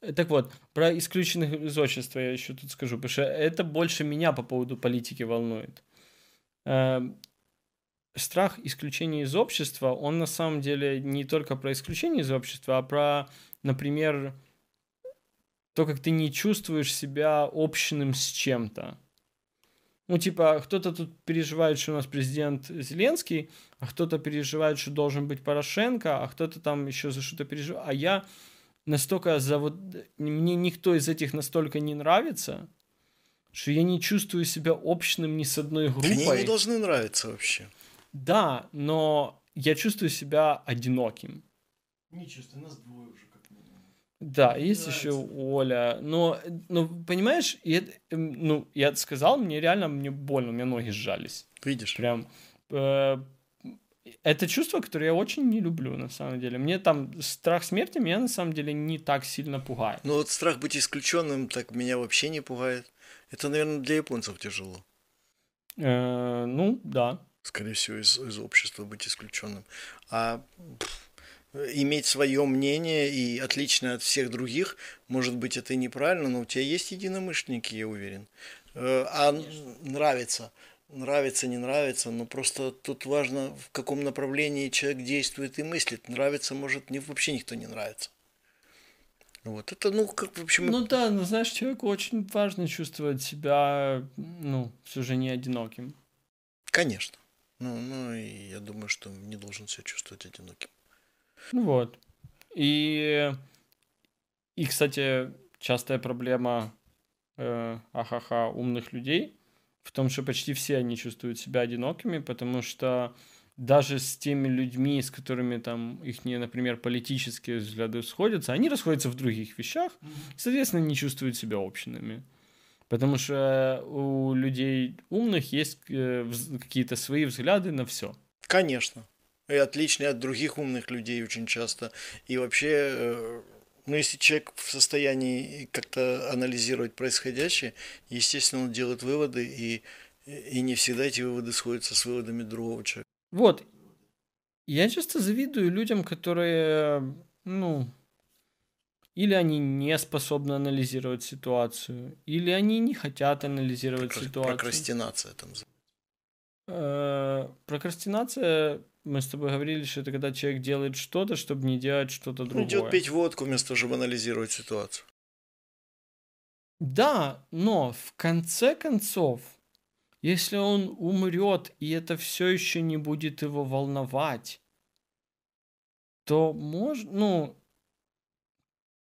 Э, Так вот, про исключенных из общества я еще тут скажу, потому что это больше меня по поводу политики волнует. Эм, страх исключения из общества, он на самом деле не только про исключение из общества, а про, например, то, как ты не чувствуешь себя общным с чем-то. Ну, типа, кто-то тут переживает, что у нас президент Зеленский, а кто-то переживает, что должен быть Порошенко, а кто-то там еще за что-то переживает. А я настолько за вот... Мне никто из этих настолько не нравится, что я не чувствую себя общным ни с одной группой. Они не должны нравиться вообще. Да, но я чувствую себя одиноким. Не чувствую, нас двое уже. Да, есть еще Оля. Но, ну, понимаешь, это, эм, ну, я сказал, мне реально мне больно, у меня ноги сжались. Видишь? Прям. э, это чувство, которое я очень не люблю, на самом деле. Мне там страх смерти меня на самом деле не так сильно пугает. Ну вот страх быть исключенным так меня вообще не пугает. Это, наверное, для японцев тяжело. Э, ну, да. Скорее всего, из, из общества быть исключенным. А пф, иметь свое мнение и отличное от всех других, может быть, это и неправильно, но у тебя есть единомышленники, я уверен. Э, А н- нравится, нравится, не нравится, но просто тут важно, в каком направлении человек действует и мыслит. Нравится, может, не, вообще никто не нравится. Вот это, ну, как, в общем, Ну да, но знаешь, человеку очень важно чувствовать себя, ну, все же не одиноким. конечно. Ну, ну, и я думаю, что не должен себя чувствовать одиноким. Ну вот. И, и кстати, частая проблема э, ахаха умных людей в том, что почти все они чувствуют себя одинокими, потому что даже с теми людьми, с которыми там их, например, политические взгляды сходятся, они расходятся в других вещах, и, соответственно, не чувствуют себя общинами. Потому что у людей умных есть э, какие-то свои взгляды на все. Конечно. И отличные от других умных людей очень часто. И вообще, э, ну, если человек в состоянии как-то анализировать происходящее, естественно, он делает выводы, и, и не всегда эти выводы сходятся с выводами другого человека. Вот. Я часто завидую людям, которые, ну, или они не способны анализировать ситуацию, или они не хотят анализировать Прокра- ситуацию. Прокрастинация там. Э, Прокрастинация, мы с тобой говорили, что это когда человек делает что-то, чтобы не делать что-то Ну, другое. идет пить водку вместо того, чтобы анализировать ситуацию. Да, но в конце концов, если он умрет, и это все еще не будет его волновать, то можно, ну,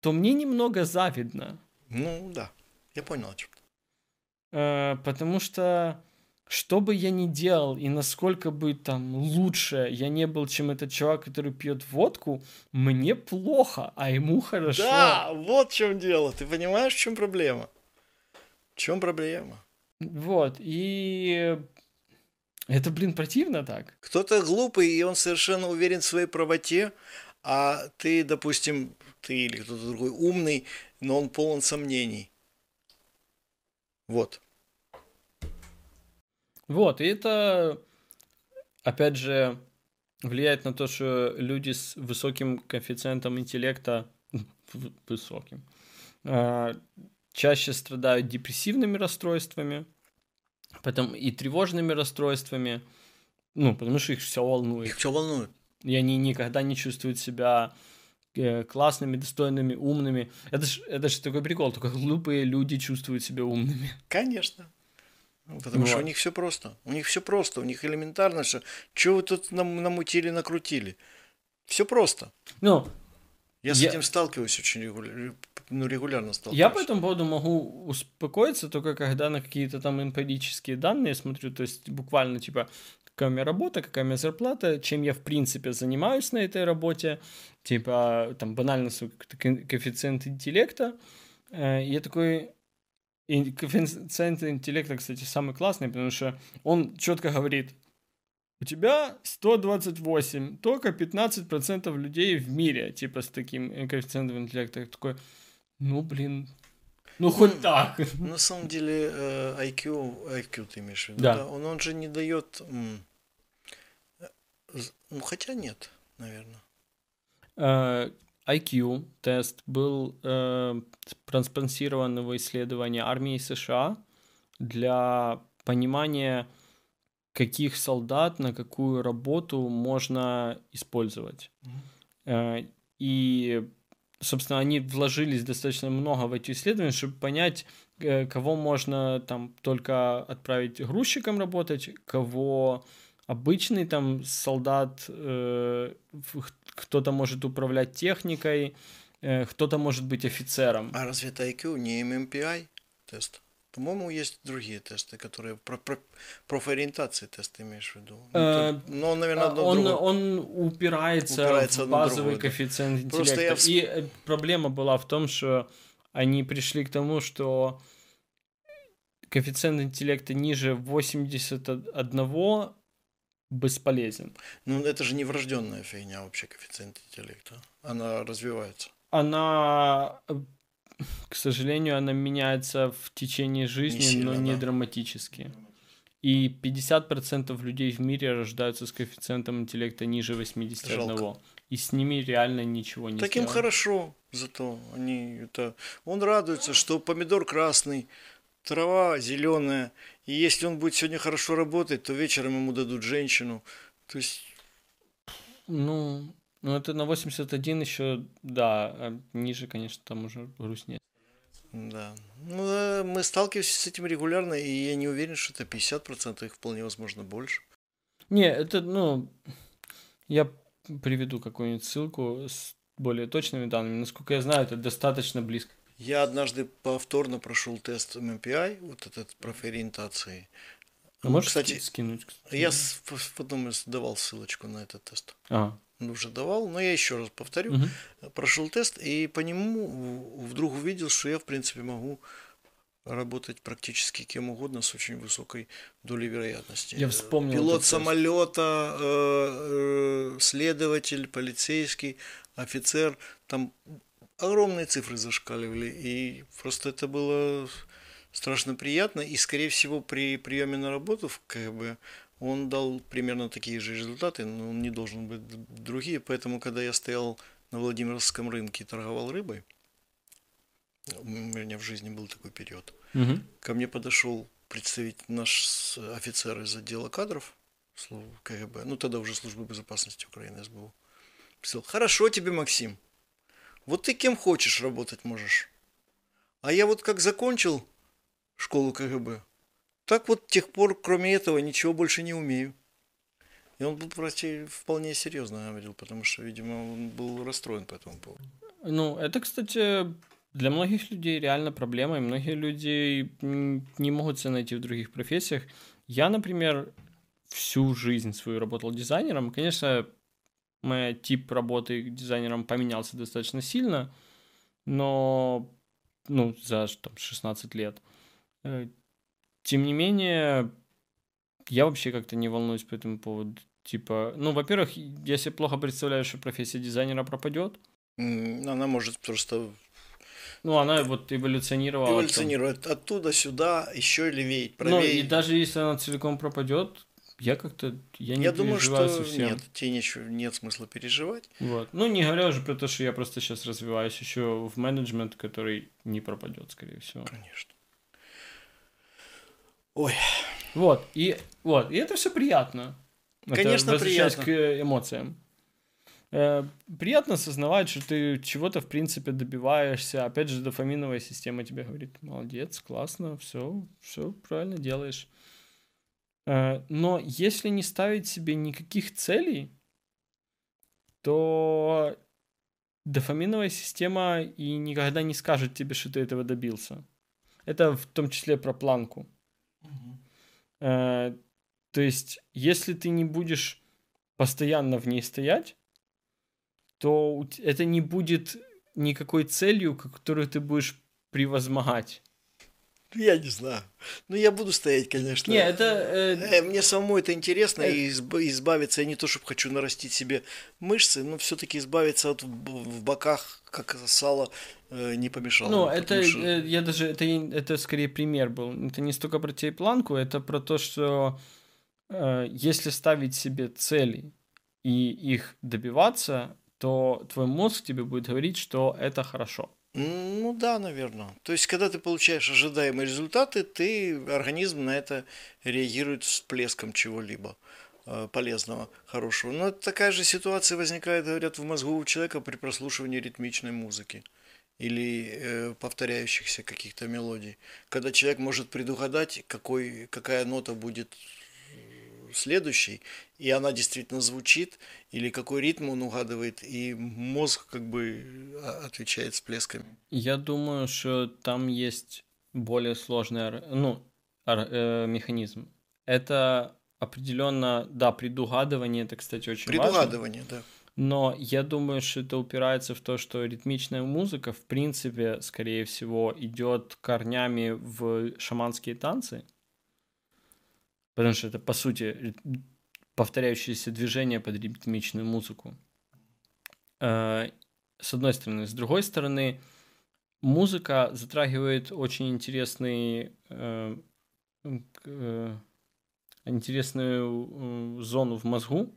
то мне немного завидно. Ну, да. Я понял, о чем Э, потому что что бы я ни делал и насколько бы там лучше я не был, чем этот чувак, который пьет водку, мне плохо, а ему хорошо. Да, вот в чем дело. Ты понимаешь, в чем проблема? В чем проблема? Вот, и это, блин, противно так. Кто-то глупый, и он совершенно уверен в своей правоте, а ты, допустим, ты или кто-то другой умный, но он полон сомнений. Вот. Вот, и это, опять же, влияет на то, что люди с высоким коэффициентом интеллекта, высоким, а, чаще страдают депрессивными расстройствами, потом и тревожными расстройствами, ну, потому что их все волнует. Их все волнует. И они никогда не чувствуют себя э, классными, достойными, умными. Это же это ж такой прикол, только глупые люди чувствуют себя умными. Конечно. Потому вот. что у них все просто. У них все просто. У них элементарно, что что вы тут нам, намутили, накрутили. Все просто. Ну, я с я... этим сталкиваюсь очень регулярно, ну, регулярно сталкиваюсь. Я по этому поводу могу успокоиться только когда на какие-то там эмпирические данные смотрю, то есть буквально типа какая у меня работа, какая у меня зарплата, чем я в принципе занимаюсь на этой работе, типа там банально коэффициент интеллекта. Э, я такой, и коэффициент интеллекта, кстати, самый классный, потому что он четко говорит, у тебя 128, только 15% людей в мире, типа, с таким коэффициентом интеллекта. Я такой, ну, блин, ну, хоть так. На самом деле, IQ, э, IQ ты имеешь в виду, да. да? Он, он же не дает... Э, ну, хотя нет, наверное. Э, IQ тест был э, транспонсирован в исследование армии США для понимания, каких солдат на какую работу можно использовать. Mm-hmm. Э, и, собственно, они вложились достаточно много в эти исследования, чтобы понять, э, кого можно там только отправить грузчиком работать, кого обычный там солдат, э, кто-то может управлять техникой, э, кто-то может быть офицером. А разве это IQ не MMPI тест? По-моему, есть другие тесты, которые про, про профориентации тесты имеешь в виду. Ну, э, но, наверное, одно он, другое. он упирается, упирается в базовый другое, коэффициент да. интеллекта. Я... И э, проблема была в том, что они пришли к тому, что коэффициент интеллекта ниже 81 бесполезен. Ну, это же не врожденная фигня вообще, коэффициент интеллекта. Она развивается. Она, э, к сожалению, она меняется в течение жизни, не сильно, но не да. драматически. И 50% людей в мире рождаются с коэффициентом интеллекта ниже 81. Жалко. И с ними реально ничего не Таким хорошо, зато они это... Он радуется, что помидор красный, трава зеленая, и если он будет сегодня хорошо работать, то вечером ему дадут женщину. То есть... Ну, ну это на 81 еще, да, а ниже, конечно, там уже грустнее. Да. Ну, э, мы сталкиваемся с этим регулярно, и я не уверен, что это 50%, их вполне возможно больше. Не, это, ну, я приведу какую-нибудь ссылку с более точными данными. Насколько я знаю, это достаточно близко я однажды повторно прошел тест MMPI, вот этот профориентации. А можешь кстати, скинуть? Кстати? Я потом давал ссылочку на этот тест. А. Уже давал, но я еще раз повторю. Угу. Прошел тест и по нему вдруг увидел, что я, в принципе, могу работать практически кем угодно с очень высокой долей вероятности. Я вспомнил. Пилот самолета, э, э, следователь, полицейский, офицер. Там огромные цифры зашкаливали, и просто это было страшно приятно, и, скорее всего, при приеме на работу в КГБ он дал примерно такие же результаты, но он не должен быть другие, поэтому, когда я стоял на Владимирском рынке и торговал рыбой, у меня в жизни был такой период, угу. ко мне подошел представитель наш офицер из отдела кадров КГБ, ну тогда уже службы безопасности Украины СБУ, сказал, хорошо тебе, Максим, вот ты кем хочешь работать можешь. А я вот как закончил школу КГБ, так вот тех пор, кроме этого, ничего больше не умею. И он был вроде вполне серьезно говорил, потому что, видимо, он был расстроен по этому поводу. Ну, это, кстати, для многих людей реально проблема, и многие люди не могут себя найти в других профессиях. Я, например, всю жизнь свою работал дизайнером. Конечно, мой тип работы дизайнером поменялся достаточно сильно, но ну, за там, 16 лет. Э, тем не менее, я вообще как-то не волнуюсь по этому поводу. Типа, ну, во-первых, я себе плохо представляю, что профессия дизайнера пропадет. Она может просто... Ну, она вот эволюционировала. Эволюционирует там. оттуда сюда, еще левее, правее. Ну, и даже если она целиком пропадет, я как-то, я не Я думаю, что совсем. нет, тебе ничего, нет смысла переживать. Вот. Ну, не говоря уже про то, что я просто сейчас развиваюсь еще в менеджмент, который не пропадет, скорее всего. Конечно. Ой. Вот, и, вот, и это все приятно. Конечно, это приятно. к эмоциям. Э, приятно осознавать, что ты чего-то, в принципе, добиваешься. Опять же, дофаминовая система тебе говорит, молодец, классно, все, все правильно делаешь. Э, но если не ставить себе никаких целей, то дофаминовая система и никогда не скажет тебе, что ты этого добился. Это в том числе про планку. Угу. То есть, если ты не будешь постоянно в ней стоять, то это не будет никакой целью, которую ты будешь превозмогать. Я не знаю. Ну, я буду стоять, конечно. Не, это... Э... э мне самому это интересно, э... и избавиться, я не то, чтобы хочу нарастить себе мышцы, но все таки избавиться от в боках, как сало, э, не помешало. Ну, это, что... э, я даже, это, это скорее пример был. Это не столько про тебе планку, это про то, что э, если ставить себе цели и их добиваться, то твой мозг тебе будет говорить, что это хорошо. Ну да, наверное. То есть, когда ты получаешь ожидаемые результаты, ты, организм на это реагирует всплеском чего-либо э, полезного, хорошего. Но такая же ситуация возникает, говорят, в мозгу у человека при прослушивании ритмичной музыки или э, повторяющихся каких-то мелодий. Когда человек может предугадать, какой, какая нота будет следующий, и она действительно звучит, или какой ритм он угадывает, и мозг как бы а, отвечает всплесками. Я думаю, что там есть более сложный ну, э, механизм. Это определенно, да, предугадывание, это, кстати, очень предугадывание, важно. да. Но я думаю, что это упирается в то, что ритмичная музыка, в принципе, скорее всего, идет корнями в шаманские танцы. Потому что это, по сути, повторяющиеся движения под ритмичную музыку. Э, с одной стороны. С другой стороны, музыка затрагивает очень интересный, э, э, интересную зону в мозгу,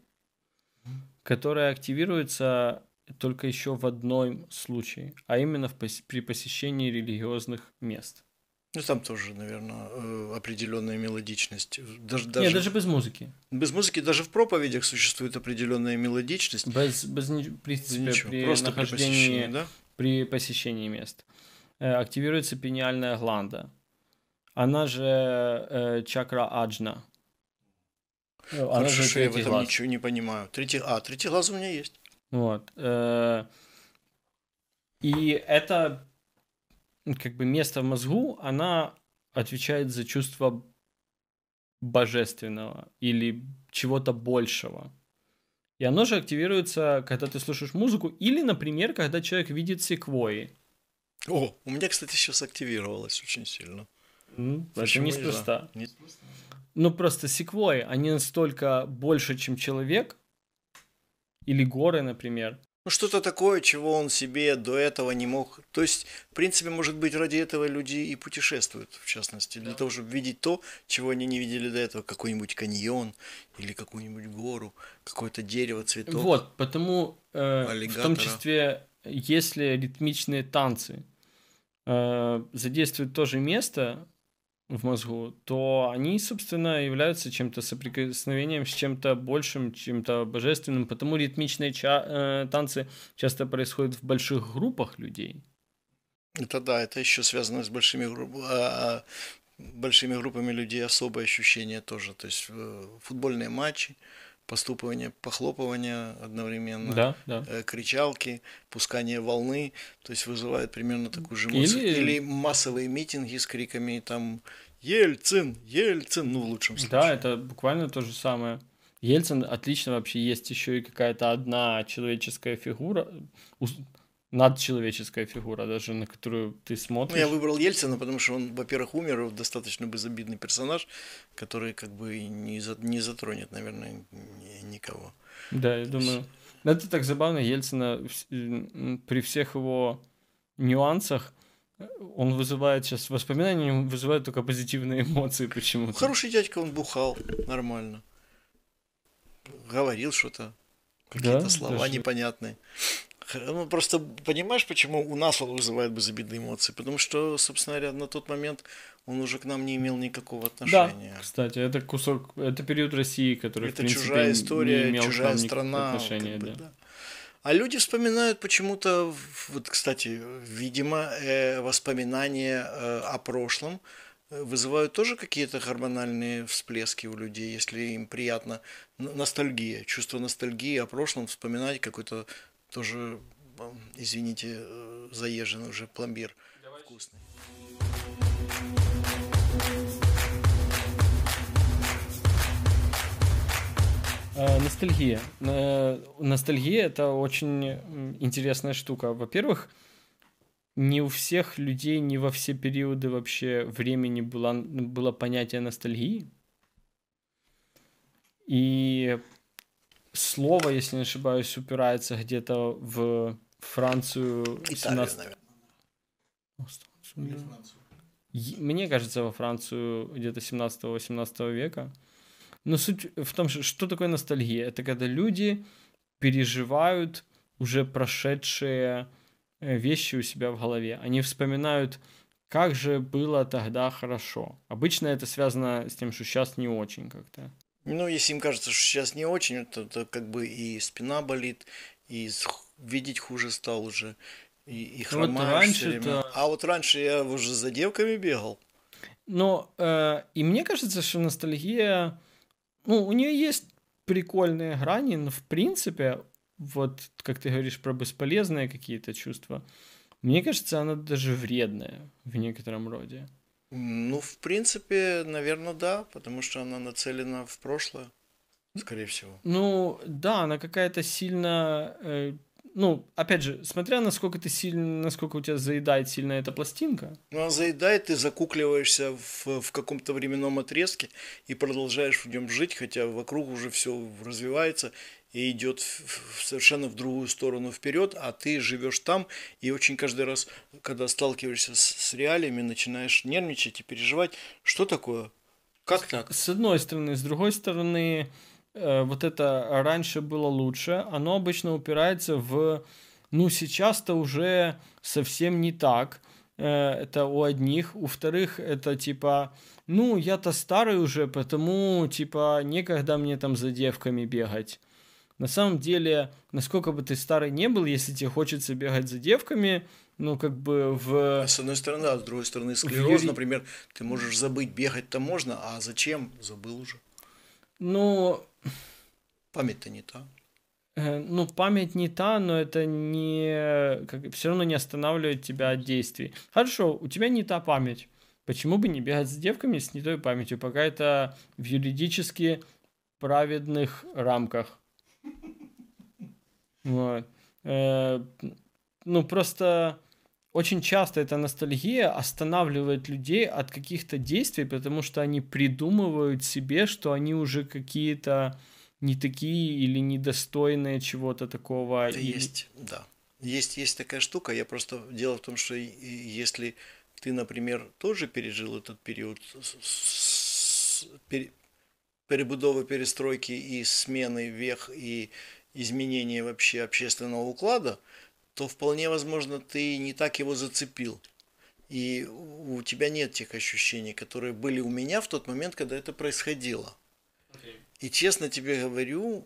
которая активируется только еще в одном случае, а именно в, при посещении религиозных мест. Ну, там тоже, наверное, э, определенная мелодичность. Даже, даже, Нет, даже без музыки. Без музыки даже в проповедях существует определенная мелодичность. Без, без, в принципе, без ничего. при Просто нахождении, при посещении, да? при посещении мест. Э, активируется пениальная гланда. Она же э, чакра аджна. Она Хорошо, же что я в этом глаз. ничего не понимаю. Третий, а, третий глаз у меня есть. Вот. Э, и это как бы место в мозгу, она отвечает за чувство божественного или чего-то большего. И оно же активируется, когда ты слушаешь музыку, или, например, когда человек видит секвои. О, у меня, кстати, сейчас активировалось очень сильно. Ну, это неспроста. Не... Ну, просто секвои, они настолько больше, чем человек, или горы, например, ну, что-то такое, чего он себе до этого не мог. То есть, в принципе, может быть, ради этого люди и путешествуют, в частности, для да. того, чтобы видеть то, чего они не видели до этого, какой-нибудь каньон или какую-нибудь гору, какое-то дерево, цветок. Вот, потому э, в том числе, если ритмичные танцы э, задействуют то же место, в мозгу, то они, собственно, являются чем-то соприкосновением с чем-то большим, чем-то божественным. Потому ритмичные ча- э, танцы часто происходят в больших группах людей. Это да, это еще связано с большими группами. А, большими группами людей особое ощущение тоже. То есть э, футбольные матчи, поступывание, похлопывание одновременно, Да, да. э, кричалки, пускание волны, то есть вызывает примерно такую же эмоцию. Или- Или, массовые митинги с криками там «Ельцин! Ельцин!» Ну, в лучшем случае. Да, это буквально то же самое. Ельцин отлично вообще есть еще и какая-то одна человеческая фигура, надчеловеческая фигура даже, на которую ты Ну, смотришь. я выбрал Ельцина, потому что он, во-первых, умер, достаточно безобидный персонаж, который как бы не, за- не затронет, наверное, ни- никого. Да, я думаю. Это так забавно, Ельцина м, при всех его нюансах э, он вызывает сейчас воспоминания, он вызывает только позитивные эмоции почему-то. Хороший дядька, он бухал нормально. Говорил что-то, какие-то Да, слова даже- непонятные. Ну, просто понимаешь, почему у нас он вызывает безобидные эмоции? Потому что, собственно говоря, на тот момент он уже к нам не имел никакого Да, отношения. кстати, это кусок, это период России, который, в Это принципе, чужая не история, имел к чужая страна. отношения, как бы, да. да. А люди вспоминают почему-то, в- вот, кстати, видимо, э, воспоминания э, о прошлом э, вызывают тоже какие-то гормональные всплески у людей, если им приятно ностальгия, чувство ностальгии о прошлом, вспоминать какой-то тоже, извините, э, заезженный уже пломбир вкусный. Э, Ностальгия. Э, Ностальгия это очень интересная штука. Во-первых, не у всех людей, не во все периоды вообще времени было, было понятие ностальгии. И слово, если не ошибаюсь, упирается где-то в Францию Италия, 17 наверное. Мне кажется, во Францию где-то 17-18 века. Но суть в том, что, что такое ностальгия? Это когда люди переживают уже прошедшие э, вещи у себя в голове. Они вспоминают, как же было тогда хорошо. Обычно это связано с тем, что сейчас не очень как-то. Ну, если им кажется, что сейчас не очень, то, то как бы и спина болит, и видеть хуже стал уже, и, и Ну, вот хромаешь раньше всё время. то- А вот раньше я уже за девками бегал. Но э, и мне кажется, что ностальгия, ну, у нее есть прикольные грани, но в принципе, вот как ты говоришь про бесполезные какие-то чувства, мне кажется, она даже вредная в некотором роде. Ну, в принципе, наверное, да, потому что она нацелена в прошлое, скорее всего. Ну, да, она какая-то сильно, э, ну, опять же, смотря насколько ты сильно, насколько у тебя заедает сильно эта пластинка, Ну, а заедает, ты закукливаешься в, в каком-то временном отрезке и продолжаешь в нем жить, хотя вокруг уже все развивается и идет совершенно в другую сторону вперед, а ты живешь там, и очень каждый раз, когда сталкиваешься с, с реалиями, начинаешь нервничать и переживать, что такое, как так? с одной стороны, с другой стороны, э, вот это раньше было лучше, оно обычно упирается в, ну, сейчас-то уже совсем не так. Э, Это у одних. У вторых это типа, ну, я-то старый уже, потому, типа, некогда мне там за девками бегать. На самом деле, насколько бы ты старый не был, если тебе хочется бегать за девками, ну, как бы в... С одной стороны, а с другой стороны, склероз, юри- например, ты можешь забыть, бегать-то можно, а зачем? Забыл уже. Ну, Память-то не та. Э, Ну, память не та, но это не... Как, все равно не останавливает тебя от действий. Хорошо, у тебя не та память. Почему бы не бегать с девками с не той памятью, пока это в юридически праведных рамках? Вот. Э, Ну, просто очень часто эта ностальгия останавливает людей от каких-то действий, потому что они придумывают себе, что они уже какие-то не такие или недостойные чего-то такого. Это и- есть, да. Есть, есть такая штука. Я просто дело в том, что если ты, например, тоже пережил этот период с- с- пере- перебудовы, перестройки и смены вех и изменения вообще общественного уклада, то вполне возможно ты не так его зацепил. И у тебя нет тех ощущений, которые были у меня в тот момент, когда это происходило. И честно тебе говорю,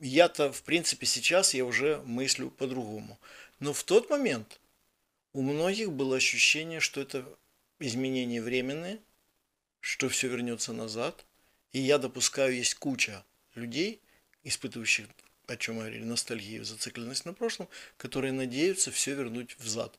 я-то, в принципе, сейчас я уже мыслю по-другому. Но в тот момент у многих было ощущение, что это изменения временные, что все вернется назад. И я допускаю, есть куча людей, испытывающих, о чем мы говорили, ностальгию, зацикленность на прошлом, которые надеются все вернуть взад.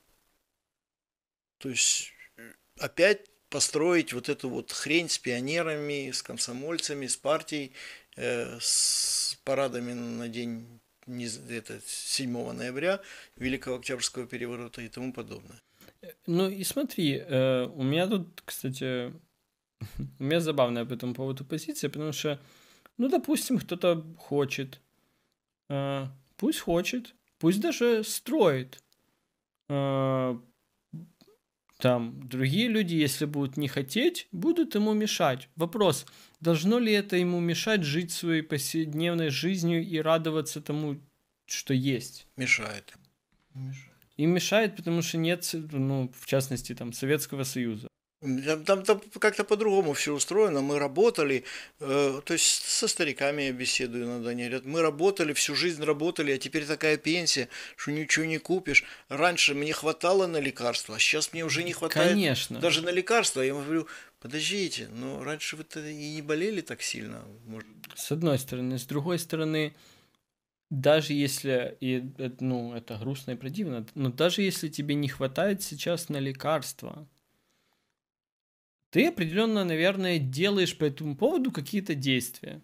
То есть э, опять построить вот эту вот хрень с пионерами, с комсомольцами, с партией, э, с парадами на день не, это, 7 ноября, Великого Октябрьского переворота и тому подобное. Ну и смотри, э, у меня тут, кстати, у меня забавная по этому поводу позиция, потому что, ну, допустим, кто-то хочет, э, пусть хочет, пусть даже строит, э, там другие люди, если будут не хотеть, будут ему мешать. Вопрос, должно ли это ему мешать жить своей повседневной жизнью и радоваться тому, что есть? Мешает. Мешает. И мешает, потому что нет, ну, в частности, там, Советского Союза. Там, там как-то по-другому все устроено. Мы работали, э, то есть со стариками я беседую иногда, они говорят, мы работали, всю жизнь работали, а теперь такая пенсия, что ничего не купишь. Раньше мне хватало на лекарства, а сейчас мне уже не хватает Конечно. даже на лекарства. Я говорю, подождите, но раньше вы-то и не болели так сильно. Может... С одной стороны. С другой стороны, даже если, и, ну, это грустно и противно, но даже если тебе не хватает сейчас на лекарства, ты определенно, наверное, делаешь по этому поводу какие-то действия.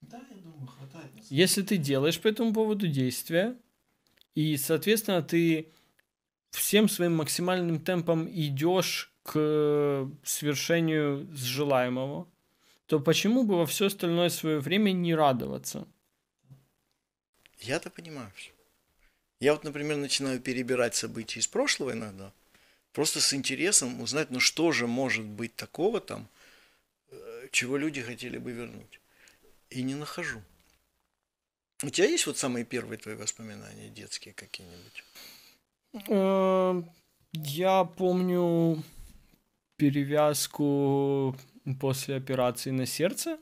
Да, я думаю, хватает. Если ты делаешь по этому поводу действия, и, соответственно, ты всем своим максимальным темпом идешь к свершению желаемого, то почему бы во все остальное свое время не радоваться? Я-то понимаю все. Я вот, например, начинаю перебирать события из прошлого иногда, просто с интересом узнать, ну что же может быть такого там, э, чего люди хотели бы вернуть. И не нахожу. У тебя есть вот самые первые твои воспоминания детские какие-нибудь? Э, я помню перевязку после операции на сердце.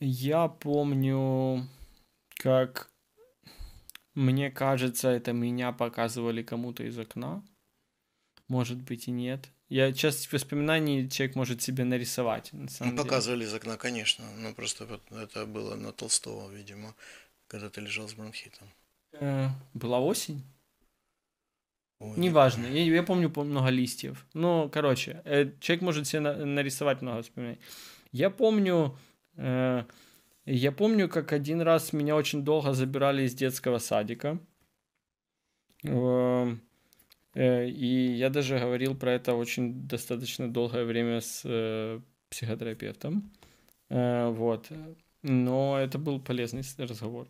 Я помню, как мне кажется, это меня показывали кому-то из окна. Может быть и нет. Я часть воспоминаний человек может себе нарисовать. На самом ну, показывали из окна, конечно. Но просто это было на Толстого, видимо, когда ты лежал с бронхитом. Э, была осень? Ой, Неважно, я, я помню много листьев. Ну, короче, э, человек может себе на, нарисовать много воспоминаний. Я помню, э, я помню, как один раз меня очень долго забирали из детского садика. Э, и я даже говорил про это очень достаточно долгое время с э, психотерапевтом. Э, вот. Но это был полезный разговор.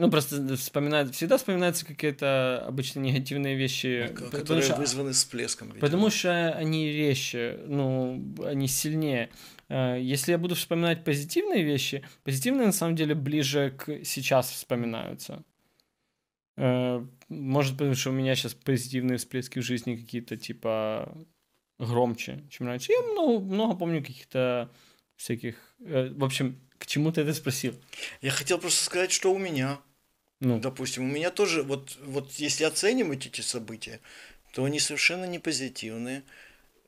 Ну, просто вспоминает, всегда вспоминаются какие-то обычно негативные вещи. Которые что, вызваны всплеском. Видимо. Потому что они резче, ну, они сильнее. Если я буду вспоминать позитивные вещи, позитивные на самом деле ближе к сейчас вспоминаются. Э, может, потому что у меня сейчас позитивные всплески в жизни какие-то, типа, громче, чем раньше. Я много, много помню каких-то всяких... Э, в общем, к чему ты это спросил? Я хотел просто сказать, что у меня. Ну. Допустим, у меня тоже, вот, вот если оценивать эти события, то они совершенно не позитивные.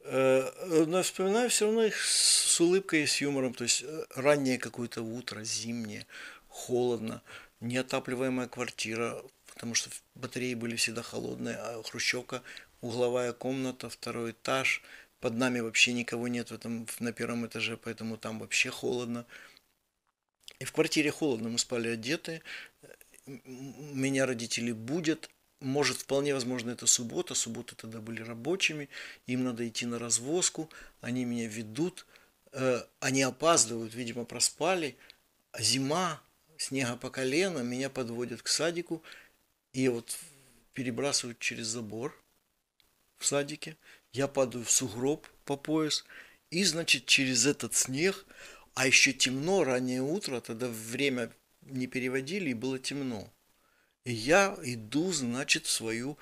Э, но вспоминаю все равно их с улыбкой и с юмором. То есть раннее какое-то утро, зимнее, холодно, неотапливаемая квартира, потому что батареи были всегда холодные, а хрущевка, угловая комната, второй этаж, под нами вообще никого нет в этом, на первом этаже, поэтому там вообще холодно. И в квартире холодно, мы спали одеты, меня родители будут, может, вполне возможно, это суббота, субботы тогда были рабочими, им надо идти на развозку, они меня ведут, э, они опаздывают, видимо, проспали, зима, снега по колено, меня подводят к садику, и вот перебрасывают через забор в садике. Я падаю в сугроб по пояс. И, значит, через этот снег, а еще темно, раннее утро, тогда время не переводили, и было темно. И я иду, значит, в свою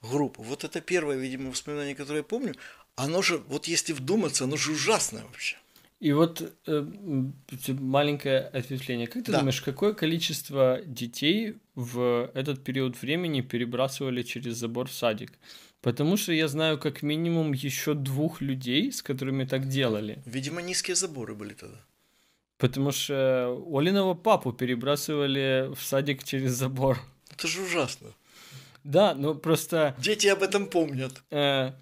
группу. Вот это первое, видимо, воспоминание, которое я помню. Оно же, вот если вдуматься, оно же ужасное вообще. И вот э, маленькое ответвление. Как ты да. думаешь, какое количество детей в этот период времени перебрасывали через забор в садик? Потому что я знаю как минимум еще двух людей, с которыми так делали. Видимо, низкие заборы были тогда. Потому что Олиного папу перебрасывали в садик через забор. Это же ужасно. Да, ну просто... Дети об этом помнят. Э,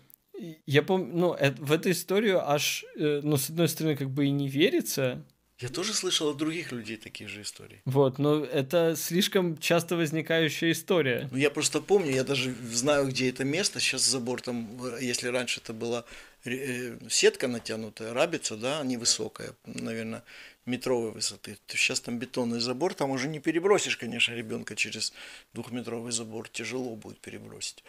я помню, ну, э, в эту историю аж, э, ну, с одной стороны, как бы и не верится. Я тоже слышал от других людей такие же истории. Вот, но это слишком часто возникающая история. Ну, я просто помню, я даже знаю, где это место. Сейчас забор там, если раньше это была э, сетка натянутая, рабица, да, невысокая, наверное, метровой высоты. Сейчас там бетонный забор, там уже не перебросишь, конечно, ребенка через двухметровый забор, тяжело будет перебросить.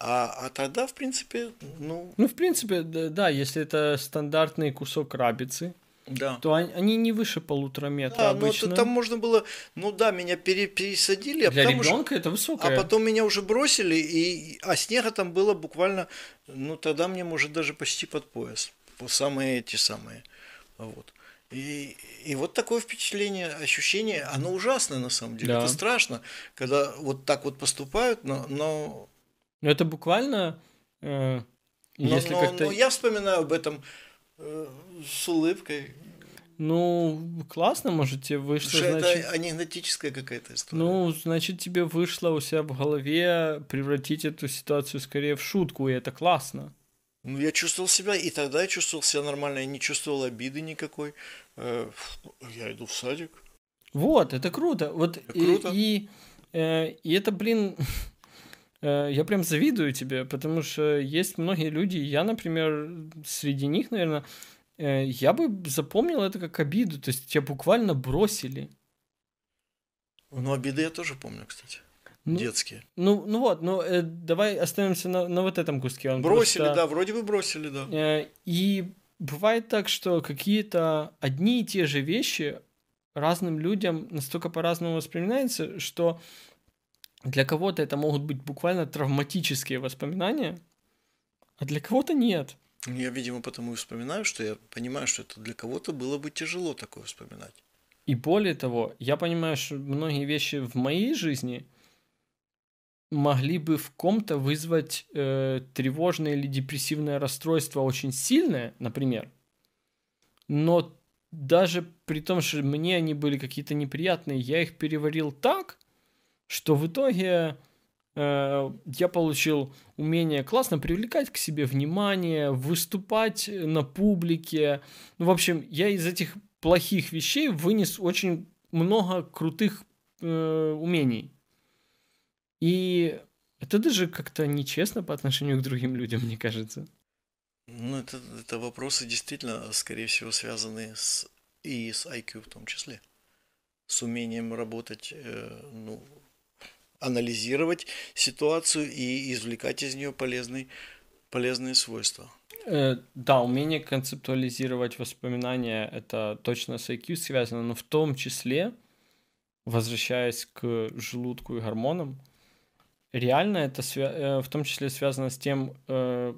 А, а тогда, в принципе, ну... Ну, в принципе, да, если это стандартный кусок рабицы, да. то они, они не выше полутора метра да, обычно. Ну, там можно было, ну да, меня пере, пересадили. А Для ребенка это высокое. А потом меня уже бросили, и, а снега там было буквально, ну тогда мне, может, даже почти под пояс. Самые эти самые. Вот. И, и вот такое впечатление, ощущение, оно ужасное на самом деле. Да. Это страшно, когда вот так вот поступают, но... но... Но это буквально... Э, но, если но, как-то... но я вспоминаю об этом э, с улыбкой. Ну, классно, может, тебе вышло, Что значит... Это анекдотическая какая-то история. Ну, значит, тебе вышло у себя в голове превратить эту ситуацию скорее в шутку, и это классно. Ну, я чувствовал себя, и тогда я чувствовал себя нормально, я не чувствовал обиды никакой. Э, я иду в садик. Вот, это круто. Вот это и, круто. И, э, и это, блин, я прям завидую тебе, потому что есть многие люди, я, например, среди них, наверное, я бы запомнил это как обиду, то есть тебя буквально бросили. Ну, обиды я тоже помню, кстати ну, детские. Ну, ну вот, ну э, давай остановимся на, на вот этом куске. Он бросили, просто, да, вроде бы бросили, да. Э, и бывает так, что какие-то одни и те же вещи разным людям настолько по-разному воспринимаются, что для кого-то это могут быть буквально травматические воспоминания, а для кого-то нет. Я, видимо, потому и вспоминаю, что я понимаю, что это для кого-то было бы тяжело такое вспоминать. И более того, я понимаю, что многие вещи в моей жизни – могли бы в ком-то вызвать э, тревожное или депрессивное расстройство очень сильное, например. Но даже при том, что мне они были какие-то неприятные, я их переварил так, что в итоге э, я получил умение классно привлекать к себе внимание, выступать на публике. Ну, в общем, я из этих плохих вещей вынес очень много крутых э, умений. И это даже как-то нечестно по отношению к другим людям, мне кажется. Ну, это, это вопросы действительно, скорее всего, связаны с, и с IQ в том числе. С умением работать, э, ну, анализировать ситуацию и извлекать из нее полезный, полезные свойства. Э, да, умение концептуализировать воспоминания это точно с IQ связано, но в том числе, возвращаясь к желудку и гормонам, реально это свя- э, в том числе связано с тем, э,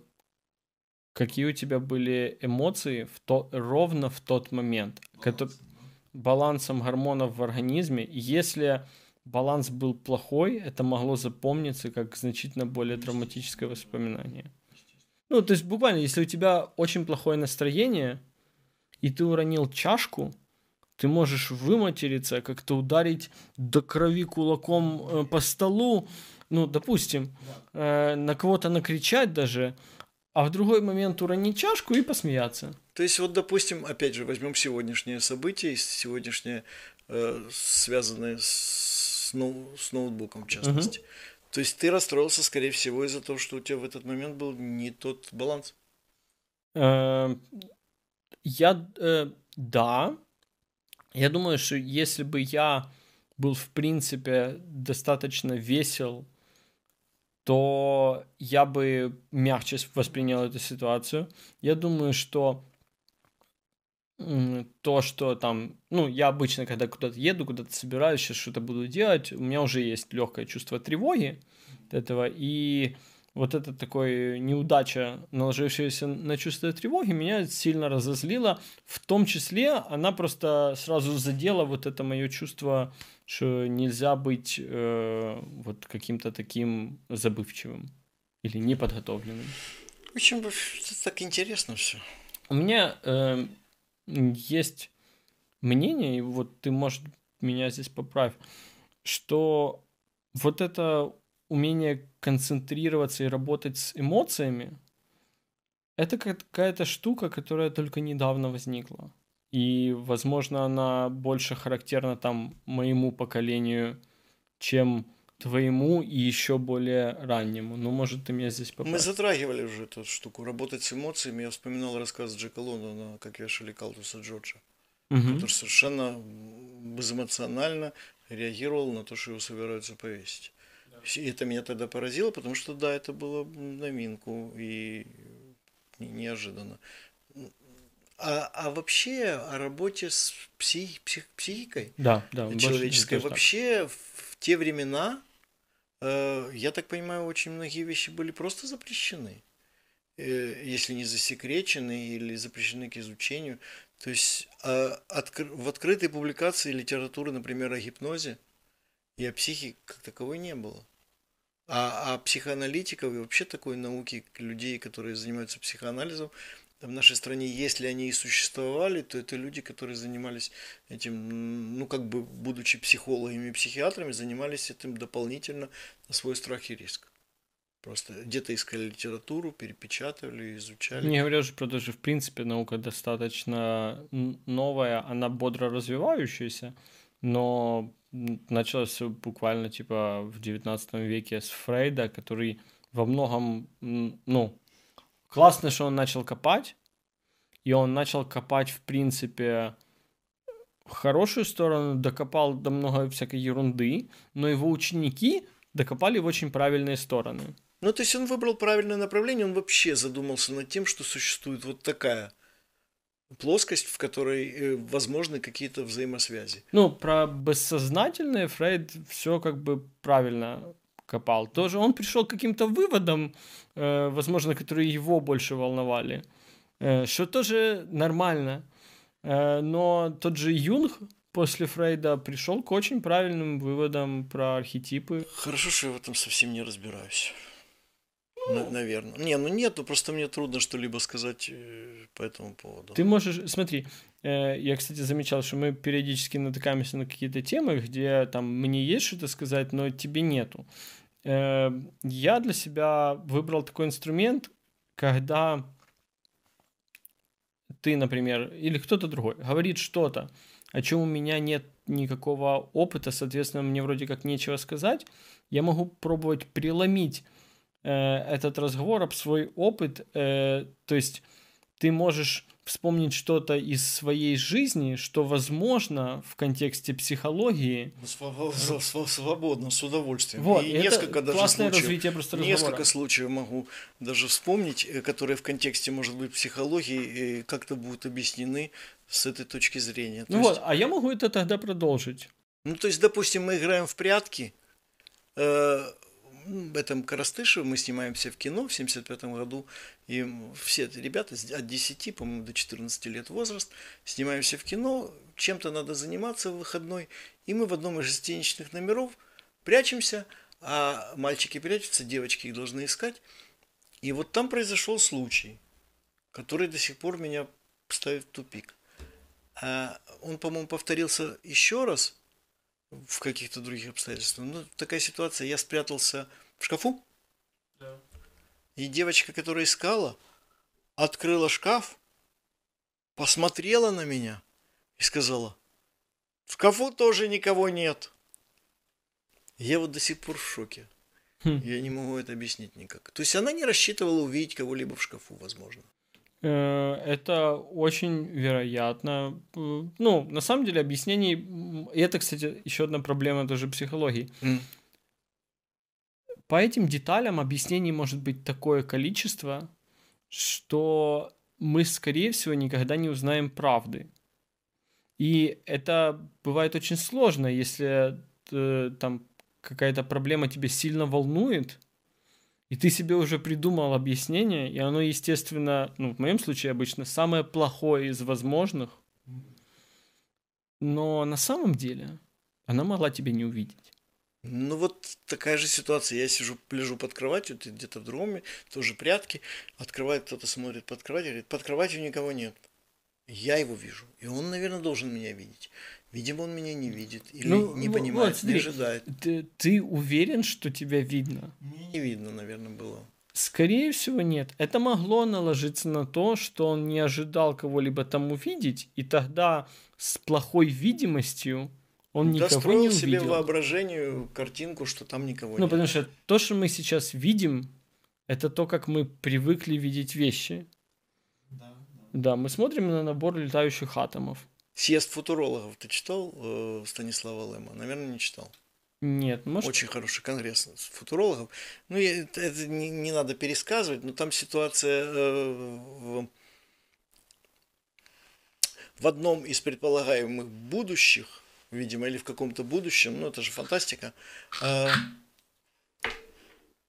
какие у тебя были эмоции в то- ровно в тот момент. Это балансом гормонов в организме. Если баланс был плохой, это могло запомниться как значительно более травматическое воспоминание. Ну, то есть буквально, если у тебя очень плохое настроение, и ты уронил чашку, ты можешь выматериться, как-то ударить до крови кулаком э, по столу, ну, допустим, э, на кого-то накричать даже, а в другой момент уронить чашку и посмеяться. То есть, вот, допустим, опять же, возьмем сегодняшнее событие, сегодняшнее, э, связанное с, ноу, с ноутбуком, в частности. Угу. То есть, ты расстроился, скорее всего, из-за того, что у тебя в этот момент был не тот баланс? Э, я, э, да. Я думаю, что если бы я был, в принципе, достаточно весел то я бы мягче воспринял эту ситуацию. Я думаю, что то, что там, ну, я обычно, когда куда-то еду, куда-то собираюсь, сейчас что-то буду делать, у меня уже есть легкое чувство тревоги от этого, и вот эта такой неудача, наложившаяся на чувство тревоги, меня сильно разозлила. В том числе она просто сразу задела вот это мое чувство, что нельзя быть э, вот каким-то таким забывчивым или неподготовленным. Очень так интересно все. У меня э, есть мнение, и вот ты, может, меня здесь поправь, что вот это умение концентрироваться и работать с эмоциями, это какая-то штука, которая только недавно возникла. И, возможно, она больше характерна там моему поколению, чем твоему и еще более раннему. Ну, может, ты меня здесь поправишь. Мы затрагивали уже эту штуку. Работать с эмоциями. Я вспоминал рассказ Джека Лондона, как вешали Калтуса Джорджа, угу. который совершенно безэмоционально реагировал на то, что его собираются повесить. И это меня тогда поразило, потому что, да, это было новинку и неожиданно. А, а вообще о работе с псих, псих, психикой да, да, человеческой, вообще так. в те времена, я так понимаю, очень многие вещи были просто запрещены. Э, если не засекречены или запрещены к изучению. То есть э, откр- в открытой публикации литературы, например, о гипнозе и о психике как таковой не было. А, а психоаналитиков и вообще такой науки, людей, которые занимаются психоанализом, в нашей стране, если они и существовали, то это люди, которые занимались этим, ну, как бы, будучи психологами и психиатрами, занимались этим дополнительно на свой страх и риск. Просто где-то искали литературу, перепечатывали, изучали. Не говоря же про то, что в принципе наука достаточно новая, она бодро развивающаяся, но началось все буквально типа в 19 веке с Фрейда, который во многом, ну, классно, что он начал копать, и он начал копать, в принципе, в хорошую сторону, докопал до много всякой ерунды, но его ученики докопали в очень правильные стороны. Ну, то есть он выбрал правильное направление, он вообще задумался над тем, что существует вот такая плоскость, в которой э, возможны какие-то взаимосвязи. Ну, про бессознательное Фрейд все как бы правильно копал. Тоже он пришел к каким-то выводам, э, возможно, которые его больше волновали, э, что тоже нормально. Э, но тот же Юнг после Фрейда пришел к очень правильным выводам про архетипы. Хорошо, что я в этом совсем не разбираюсь. Ну, наверное. Не, ну нет, ну просто мне трудно что-либо сказать э, по этому поводу. Ты можешь, смотри, э, я, кстати, замечал, что мы периодически натыкаемся на какие-то темы, где там мне есть что-то сказать, но тебе нету. Э, я для себя выбрал такой инструмент, когда ты, например, или кто-то другой говорит что-то, о чем у меня нет никакого опыта, соответственно, мне вроде как нечего сказать, я могу пробовать преломить Э, этот разговор об свой опыт, э, то есть ты можешь вспомнить что-то из своей жизни, что возможно в контексте психологии. Свободно, с удовольствием. Вот, и несколько даже случаев, развитие просто Несколько случаев могу даже вспомнить, э, которые в контексте, может быть, психологии как-то будут объяснены с этой точки зрения. То ну есть... вот, а я могу это тогда продолжить. Ну, то есть, допустим, мы играем в прятки, в этом Коростышево мы снимаемся в кино в 75 году, и все ребята от 10, по-моему, до 14 лет возраст, снимаемся в кино, чем-то надо заниматься в выходной, и мы в одном из гостиничных номеров прячемся, а мальчики прячутся, девочки их должны искать. И вот там произошел случай, который до сих пор меня ставит в тупик. А он, по-моему, повторился еще раз – в каких-то других обстоятельствах. Ну, такая ситуация. Я спрятался в шкафу. Да. И девочка, которая искала, открыла шкаф, посмотрела на меня и сказала, в шкафу тоже никого нет. Я вот до сих пор в шоке. Хм. Я не могу это объяснить никак. То есть она не рассчитывала увидеть кого-либо в шкафу, возможно. Э, это очень вероятно. Ну, на самом деле, объяснений... И это, кстати, еще одна проблема тоже психологии. Mm. По этим деталям объяснений может быть такое количество, что мы, скорее всего, никогда не узнаем правды. И это бывает очень сложно, если э, там какая-то проблема тебя сильно волнует, и ты себе уже придумал объяснение, и оно, естественно, ну, в моем случае обычно самое плохое из возможных, но на самом деле она могла тебя не увидеть. Ну вот такая же ситуация. Я сижу, лежу под кроватью, ты где-то в другом, тоже прятки. Открывает кто-то, смотрит под кроватью, говорит, под кроватью никого нет. Я его вижу, и он, наверное, должен меня видеть. Видимо, он меня не видит или Ну, не вот понимает, смотри, не ожидает. Ты, ты уверен, что тебя видно? Мне не видно, наверное, было. Скорее всего, нет. Это могло наложиться на то, что он не ожидал кого-либо там увидеть, и тогда с плохой видимостью он никого не Достроил себе увидел. воображению картинку, что там никого Ну, нет. потому что то, что мы сейчас видим, это то, как мы привыкли видеть вещи. Да, мы смотрим на набор летающих атомов. Съезд футурологов ты читал э, Станислава Лема? Наверное, не читал. Нет, может, Очень хороший конгресс футурологов. Ну, это не, не надо пересказывать, но там ситуация э, в, в одном из предполагаемых будущих, видимо, или в каком-то будущем, ну, это же фантастика, э,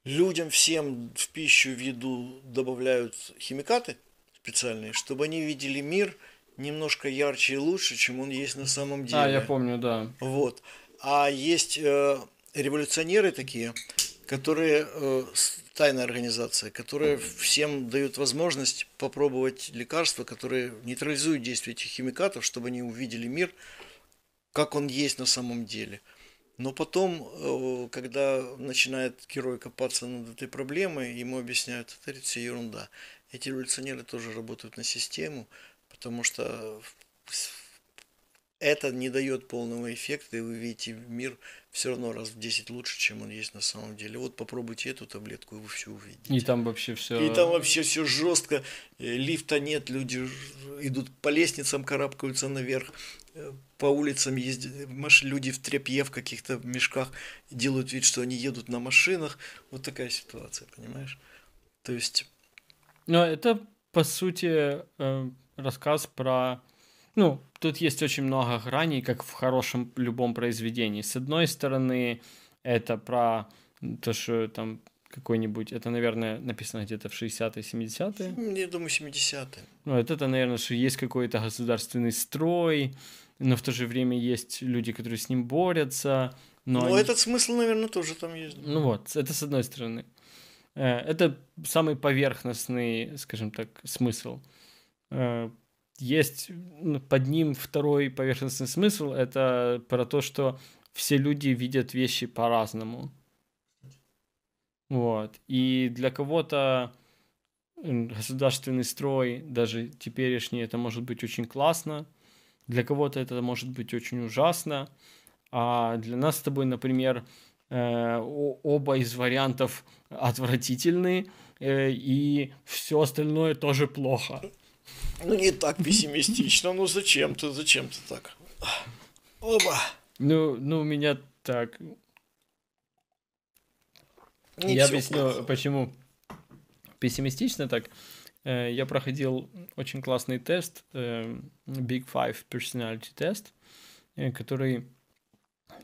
людям всем в пищу, в еду добавляют химикаты специальные, чтобы они видели мир немножко ярче и лучше, чем он есть на самом деле. А, я помню, да. Вот. А есть э, революционеры такие, которые, э, тайная организация, которые всем дают возможность попробовать лекарства, которые нейтрализуют действие этих химикатов, чтобы они увидели мир, как он есть на самом деле. Но потом, э, когда начинает герой копаться над этой проблемой, ему объясняют, это все ерунда. Эти революционеры тоже работают на систему, потому что это не дает полного эффекта, и вы видите мир все равно раз в 10 лучше, чем он есть на самом деле. Вот попробуйте эту таблетку, и вы все увидите. И там вообще все. И там вообще все жестко, э, лифта нет, люди идут по лестницам, карабкаются наверх, э, по улицам ездят, маш- люди в тряпье, в каких-то мешках, делают вид, что они едут на машинах. Вот такая ситуация, понимаешь? То есть, Но это, по сути, э, рассказ про... Ну, тут есть очень много граней, как в хорошем любом произведении. С одной стороны, это про то, что там какой-нибудь... Это, наверное, написано где-то в 60-е, 70-е. м, я думаю, 70-е. Ну, вот это, наверное, что есть какой-то государственный строй, но в то же время есть люди, которые с ним борются. Но Но они- этот смысл, наверное, тоже там есть. Ну вот, это с одной стороны. Э, Это самый поверхностный, скажем так, смысл. Э, Есть под ним второй поверхностный смысл, это про то, что все люди видят вещи по-разному. Вот. И для кого-то государственный строй, даже теперешний, это может быть очень классно, для кого-то это может быть очень ужасно, а для нас с тобой, например, э, оба из вариантов отвратительны, э, и все остальное тоже плохо. Ну, не так пессимистично. Ну, зачем ты, зачем ты так? Оба. Ну, ну у меня так. Не Я объясню, плохо. почему пессимистично так. Э, Я проходил очень классный тест, э, Big Five Personality Test, э, который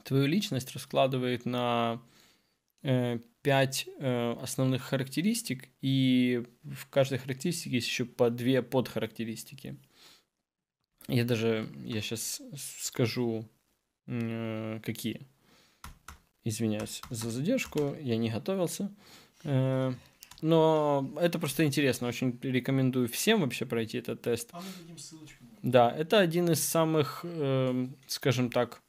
твою личность раскладывает на э, пять э, основных характеристик, и в каждой характеристике есть еще по две подхарактеристики. Я даже, я сейчас скажу, э, какие. Извиняюсь за задержку, я не готовился. Но это просто интересно, очень рекомендую всем вообще пройти этот тест. А мы дадим ссылочку. Да, это один из самых, скажем так,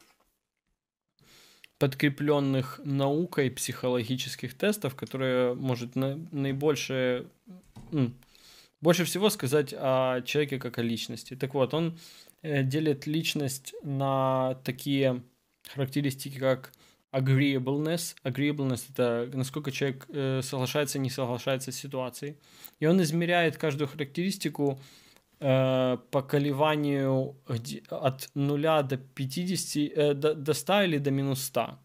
подкрепленных наукой психологических тестов, которые может на- наибольше, м, больше всего сказать о человеке как о личности. Так вот, он э, делит личность на такие характеристики, как agreeableness. Agreeableness — это насколько человек э, соглашается, не соглашается с ситуацией. И он измеряет каждую характеристику по колебанию где- от 0 до 50, э, до, до 100 или до минус 100,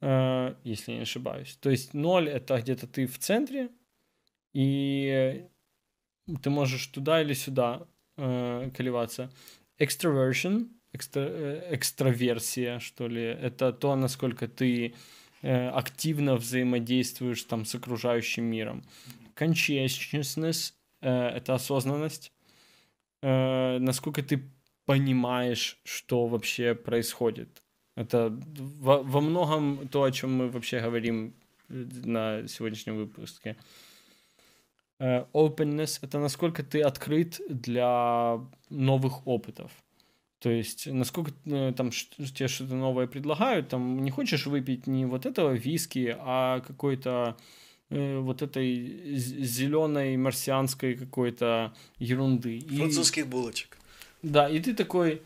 э, если не ошибаюсь. То есть 0 — это где-то ты в центре, и ты можешь туда или сюда э, колебаться. Extroversion, экстра, э, экстраверсия, что ли, это то, насколько ты э, активно взаимодействуешь там с окружающим миром. Conscientiousness э, это осознанность, э, насколько ты понимаешь, что вообще происходит. Это во, во многом то, о чем мы вообще говорим э, на сегодняшнем выпуске. Э, openness — это насколько ты открыт для новых опытов. То есть, насколько э, там тебе что-то новое предлагают, там не хочешь выпить не вот этого виски, а какой-то э, вот этой зеленой марсианской какой-то ерунды. Французских и, булочек. Да, и ты такой,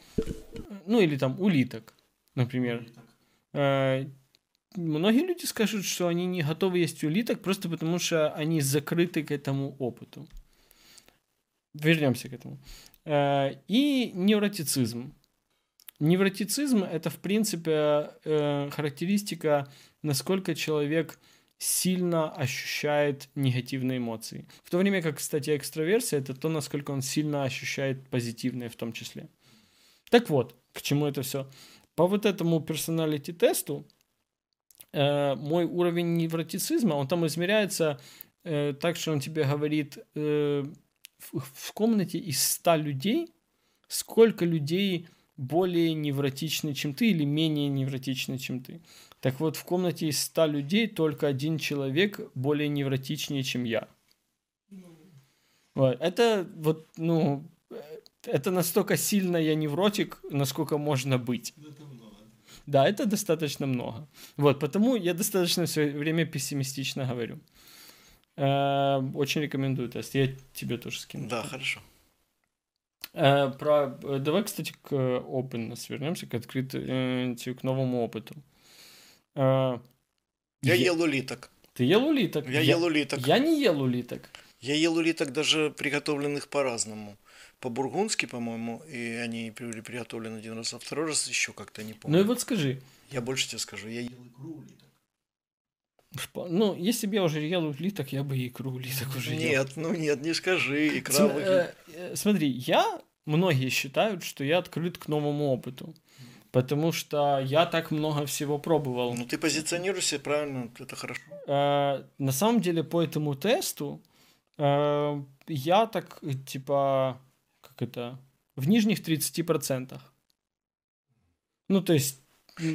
ну или там улиток, например. Улиток. Э, многие люди скажут, что они не готовы есть улиток просто потому, что они закрыты к этому опыту. Вернемся к этому. Э, и невротицизм. Невротицизм – это, в принципе, э, характеристика, насколько человек сильно ощущает негативные эмоции. В то время как, кстати, экстраверсия – это то, насколько он сильно ощущает позитивные в том числе. Так вот, к чему это все? По вот этому персоналити-тесту э, мой уровень невротицизма, он там измеряется э, так, что он тебе говорит, э, в, в комнате из 100 людей, сколько людей более невротичны, чем ты, или менее невротичны, чем ты. Так вот, в комнате из 100 людей только один человек более невротичнее, чем я. Вот. Это вот, ну, это настолько сильно я невротик, насколько можно быть. Да, это достаточно много. Вот, потому я достаточно все время пессимистично говорю. Э, очень рекомендую тест. Я тебе тоже скину. Да, хорошо. Э, про... Э, давай, кстати, к openness вернемся, к открытию, к новому опыту. Я ел улиток. Ты ел улиток? Я, я ел улиток. Я не ел улиток. Я ел улиток даже приготовленных по-разному. По-бургундски, по-моему, и они были приготовлены один раз, а второй раз еще как-то не помню. Ну и вот скажи. Я больше тебе скажу, я ел икру улиток. Ну, если бы я уже ел улиток, я бы и икру улиток уже ел. Нет, ну нет, не скажи, икра См- э, э, Смотри, я, многие считают, что я открыт к новому опыту. Потому что я так много всего пробовал. Ну, ты позиционируешься правильно, это хорошо. Э, на самом деле, по этому тесту э, я так, типа, как это, в нижних 30%. Ну, то есть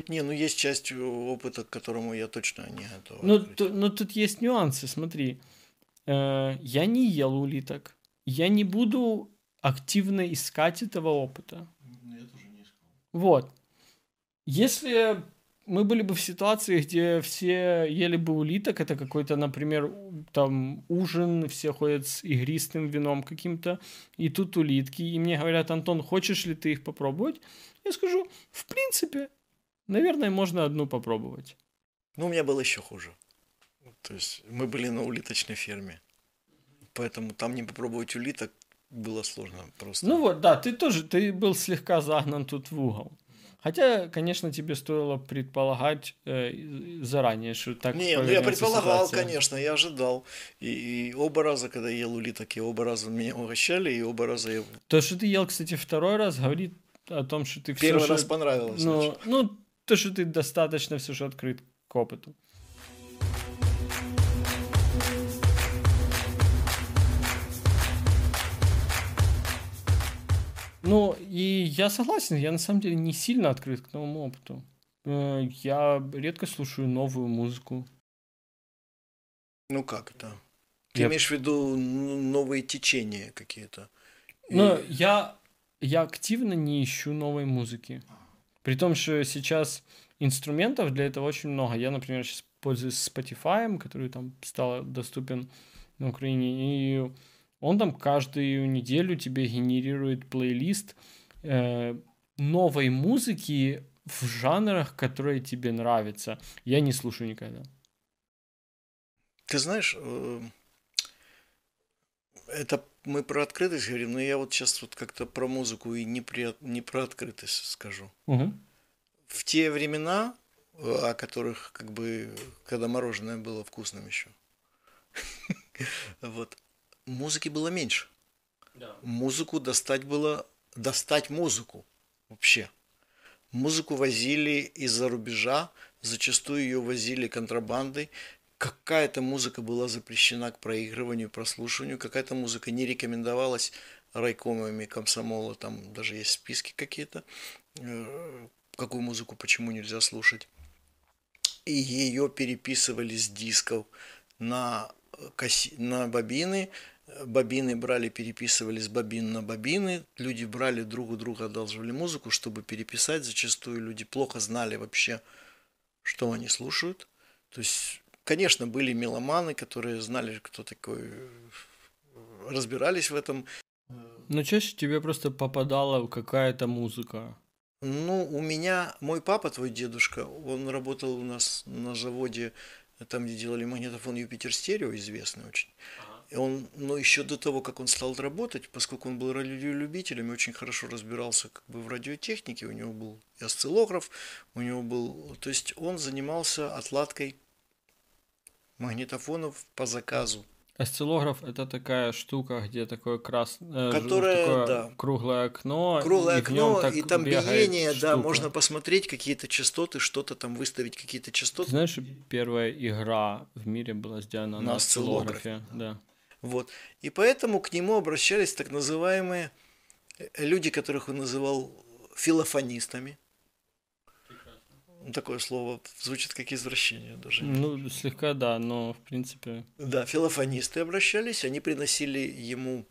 не, ну есть часть опыта, к которому я точно не готов. Ну, то, ну тут есть нюансы, смотри. Э, я не ел улиток. Я не буду активно искать этого опыта. Ну, я тоже не искал. Вот. Если мы были бы в ситуации, где все ели бы улиток, это какой-то, например, там ужин, все ходят с игристым вином каким-то, и тут улитки, и мне говорят, Антон, хочешь ли ты их попробовать? Я скажу, в принципе, Наверное, можно одну попробовать. Ну, у меня было еще хуже. То есть мы были на улиточной ферме. Поэтому там не попробовать улиток было сложно просто. Ну вот, да, ты тоже, ты был слегка загнан тут в угол. Хотя, конечно, тебе стоило предполагать э, заранее, что так Не, ну я предполагал, ситуация. конечно, я ожидал. И, и оба раза, когда я ел улиток, и оба раза меня угощали, и оба раза я... То, что ты ел, кстати, второй раз, говорит о том, что ты Первый все раз же... понравилось. Ну, ну, то, что ты достаточно все же открыт к опыту. Ну, и я согласен, я на самом деле не сильно открыт к новому опыту. Э, я редко слушаю новую музыку. Ну как это? Ты я... имеешь в виду новые течения какие-то? Ну, и... я, я активно не ищу новой музыки. При том, что сейчас инструментов для этого очень много. Я, например, сейчас пользуюсь Spotify, который там стал доступен на Украине, и он там каждую неделю тебе генерирует плейлист э, новой музыки в жанрах, которые тебе нравятся. Я не слушаю никогда. Ты знаешь, э, это мы про открытость говорим, но я вот сейчас вот как-то про музыку и не, при, не про открытость скажу. Угу. В те времена, о которых как бы, когда мороженое было вкусным еще, вот, музыки было меньше. Да. Музыку достать было, достать музыку вообще. Музыку возили из-за рубежа, зачастую ее возили контрабандой, какая-то музыка была запрещена к проигрыванию, прослушиванию, какая-то музыка не рекомендовалась райкомами комсомола, там даже есть списки какие-то, э, какую музыку почему нельзя слушать. И ее переписывали с дисков на касси... на бобины, бобины брали, переписывали с бобин на бобины, люди брали друг у друга, одалживали музыку, чтобы переписать, зачастую люди плохо знали вообще, что они слушают. То есть, конечно, были меломаны, которые знали, кто такой, разбирались в этом. Но чаще тебе просто попадала какая-то музыка. Ну, у меня, мой папа, твой дедушка, он работал у нас на заводе, там, где делали магнитофон Юпитер Стерео, известный очень. Он, но еще до того, как он стал работать, поскольку он был радиолюбителем и очень хорошо разбирался как бы в радиотехнике, у него был и осциллограф, у него был, то есть он занимался отладкой магнитофонов по заказу. Осциллограф это такая штука, где такое крас... э, Которая, такое да. круглое окно, Круглое и окно, так и там биение, да, штука. можно посмотреть какие-то частоты, что-то там выставить, какие-то Ты частоты. знаешь, первая игра в мире была сделана на, На осциллографе. осциллографе, да. Вот. И поэтому к нему обращались так называемые э, люди, которых он называл филофонистами. Такое слово звучит как извращение даже. Ну, слегка да, но в принципе... Да, филофонисты обращались, они приносили ему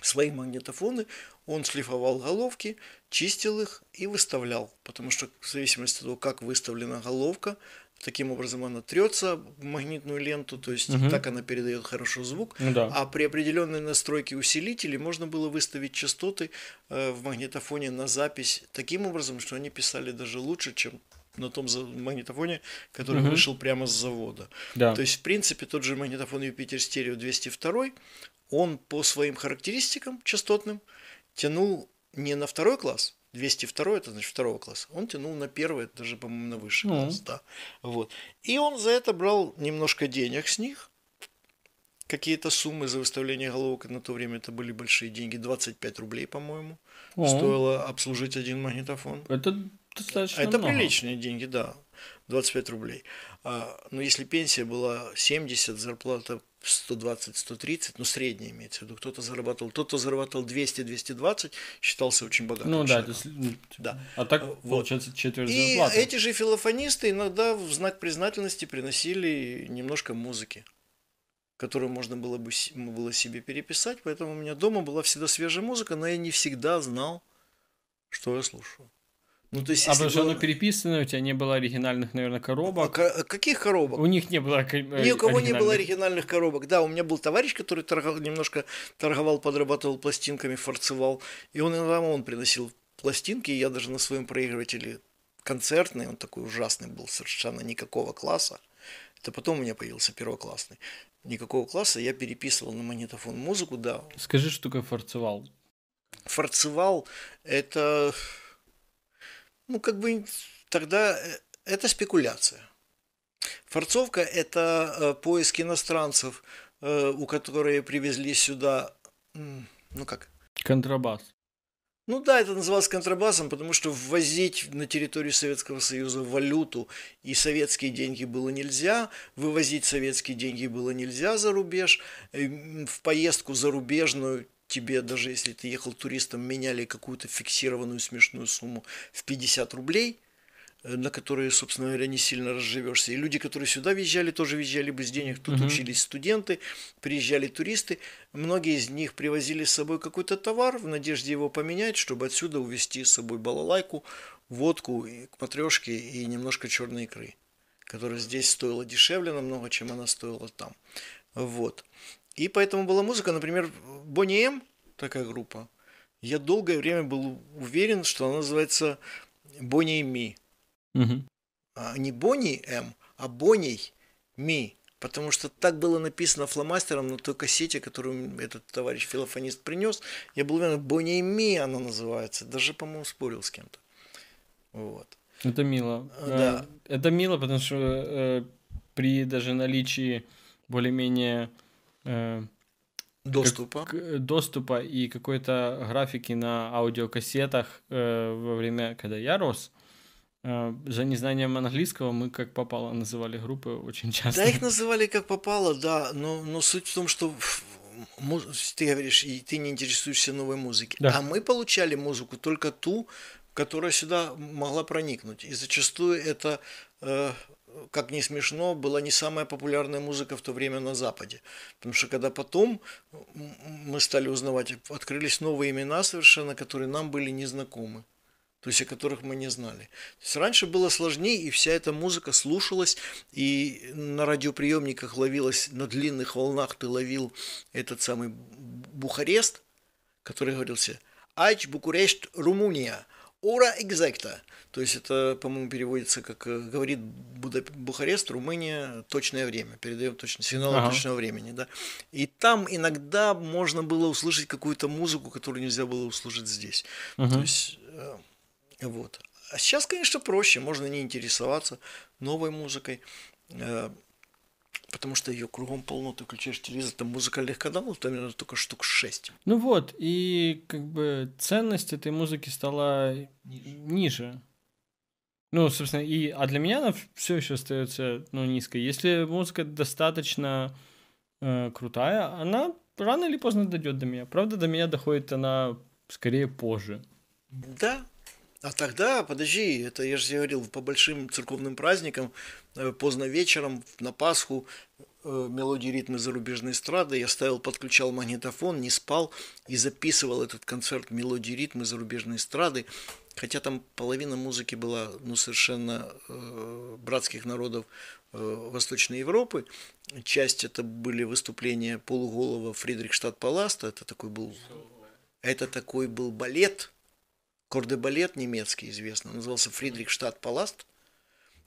свои магнитофоны, он шлифовал головки, чистил их и выставлял, потому что в зависимости от того, как выставлена головка, таким образом она трется в магнитную ленту, то есть Мгм. так она передает хорошо звук, Ну да. а при определенной настройке усилителей можно было выставить частоты э, в магнитофоне на запись таким образом, что они писали даже лучше, чем на том магнитофоне, который Мгм. вышел прямо с завода. Да. То есть, в принципе, тот же магнитофон Юпитер Стерео 202, он по своим характеристикам частотным тянул не на второй класс, 202 это значит второго класса, он тянул на первый, это даже, по-моему, на высший Ну. класс, да. Вот. И он за это брал немножко денег с них, какие-то суммы за выставление головок, на то время это были большие деньги, 25 рублей, по-моему, О, стоило обслужить один магнитофон. Это достаточно Это много. приличные деньги, да. 25 рублей. А, но если пенсия была 70, зарплата 120-130, ну средняя имеется в виду, кто-то зарабатывал, тот, кто зарабатывал 200-220, считался очень богатым Ну да, человеком. это с- ну, Да. А так Вот. получается четверть И зарплаты. эти же филофонисты иногда в знак признательности приносили немножко музыки, которую можно было бы было себе переписать, поэтому у меня дома была всегда свежая музыка, но я не всегда знал, что я слушаю. Ну, то есть, А потому что было- оно переписано, у тебя не было оригинальных, наверное, А коробок. ка- каких коробок? У них не было э, Ни у кого не было оригинальных. коробок. Да, у меня был товарищ, который торговал, немножко торговал, подрабатывал пластинками, фарцевал. И он иногда он приносил пластинки, и я даже на своем проигрывателе концертный, он такой ужасный был, совершенно никакого класса. Это потом у меня появился первоклассный. Никакого класса я переписывал на магнитофон музыку, да. Скажи, что такое фарцевал. Фарцевал это, ну, как бы тогда э, это спекуляция. Форцовка – это э, поиск иностранцев, э, у которых привезли сюда, ну как, Контрабас. ну да, это называлось контрабасом, потому что ввозить на территорию Советского Союза валюту и советские деньги было нельзя, вывозить советские деньги было нельзя за рубеж, в поездку зарубежную тебе, даже если ты ехал туристом, меняли какую-то фиксированную смешную сумму в 50 рублей, э, на которые, собственно говоря, не сильно разживешься. И люди, которые сюда въезжали, тоже въезжали без денег. Тут Мгм. учились студенты, приезжали туристы. Многие из них привозили с собой какой-то товар в надежде его поменять, чтобы отсюда увезти с собой балалайку, водку, и матрешки и немножко черной икры, которая здесь стоила дешевле намного, чем она стоила там. Вот. И поэтому была музыка, например, Бонни М, такая группа. Я долгое время был уверен, что она называется Бонни и Ми. А не Бонни М, а Бонни Ми. Потому что так было написано фломастером на той кассете, которую этот товарищ филофонист принес. Я был уверен, Бонни и Ми она называется. Даже, по-моему, спорил с кем-то. Вот. Это мило. А, да. Это мило, потому что э, при даже наличии более-менее э, Доступа. к- доступа и какой-то графики на аудиокассетах э, во время, когда я рос, э, за незнанием английского мы как попало называли группы очень часто. Да, их называли как попало, да, но, но суть в том, что ты говоришь, и ты не интересуешься новой музыкой. Да. А мы получали музыку только ту, которая сюда могла проникнуть. И зачастую это э, как ни смешно, была не самая популярная музыка в то время на Западе. Потому что когда потом мы стали узнавать, открылись новые имена совершенно, которые нам были незнакомы то есть о которых мы не знали. То есть раньше было сложнее, и вся эта музыка слушалась, и на радиоприемниках ловилась, на длинных волнах ты ловил этот самый Бухарест, который говорился «Айч Букурешт Румыния», «Ура экзекта». То есть это, по-моему, переводится как э, говорит Бухарест, Румыния, точное время, передаем точно сигнал ага. точного времени, да. И там иногда можно было услышать какую-то музыку, которую нельзя было услышать здесь. Угу. То есть э, вот. А сейчас, конечно, проще, можно не интересоваться новой музыкой, э, потому что ее кругом полно, ты включаешь телевизор, там музыкальных каналов, там наверное, только штук 6. Ну вот, и как бы ценность этой музыки стала ниже. ниже. Ну, собственно, и, а для меня она все еще остается ну, низкой. Если музыка достаточно э, крутая, она рано или поздно дойдет до меня. Правда, до меня доходит она скорее позже. Да, а тогда, подожди, это я же говорил, по большим церковным праздникам, э, поздно вечером, на Пасху, э, мелодии ритмы зарубежной эстрады, я ставил, подключал магнитофон, не спал и записывал этот концерт мелодии ритмы зарубежной эстрады, хотя там половина музыки была ну, совершенно э, братских народов э, Восточной Европы, часть это были выступления полуголого Фридрихштадт Паласта, это такой был, это такой был балет, кордебалет немецкий известный, назывался Фридрихштадт Паласт.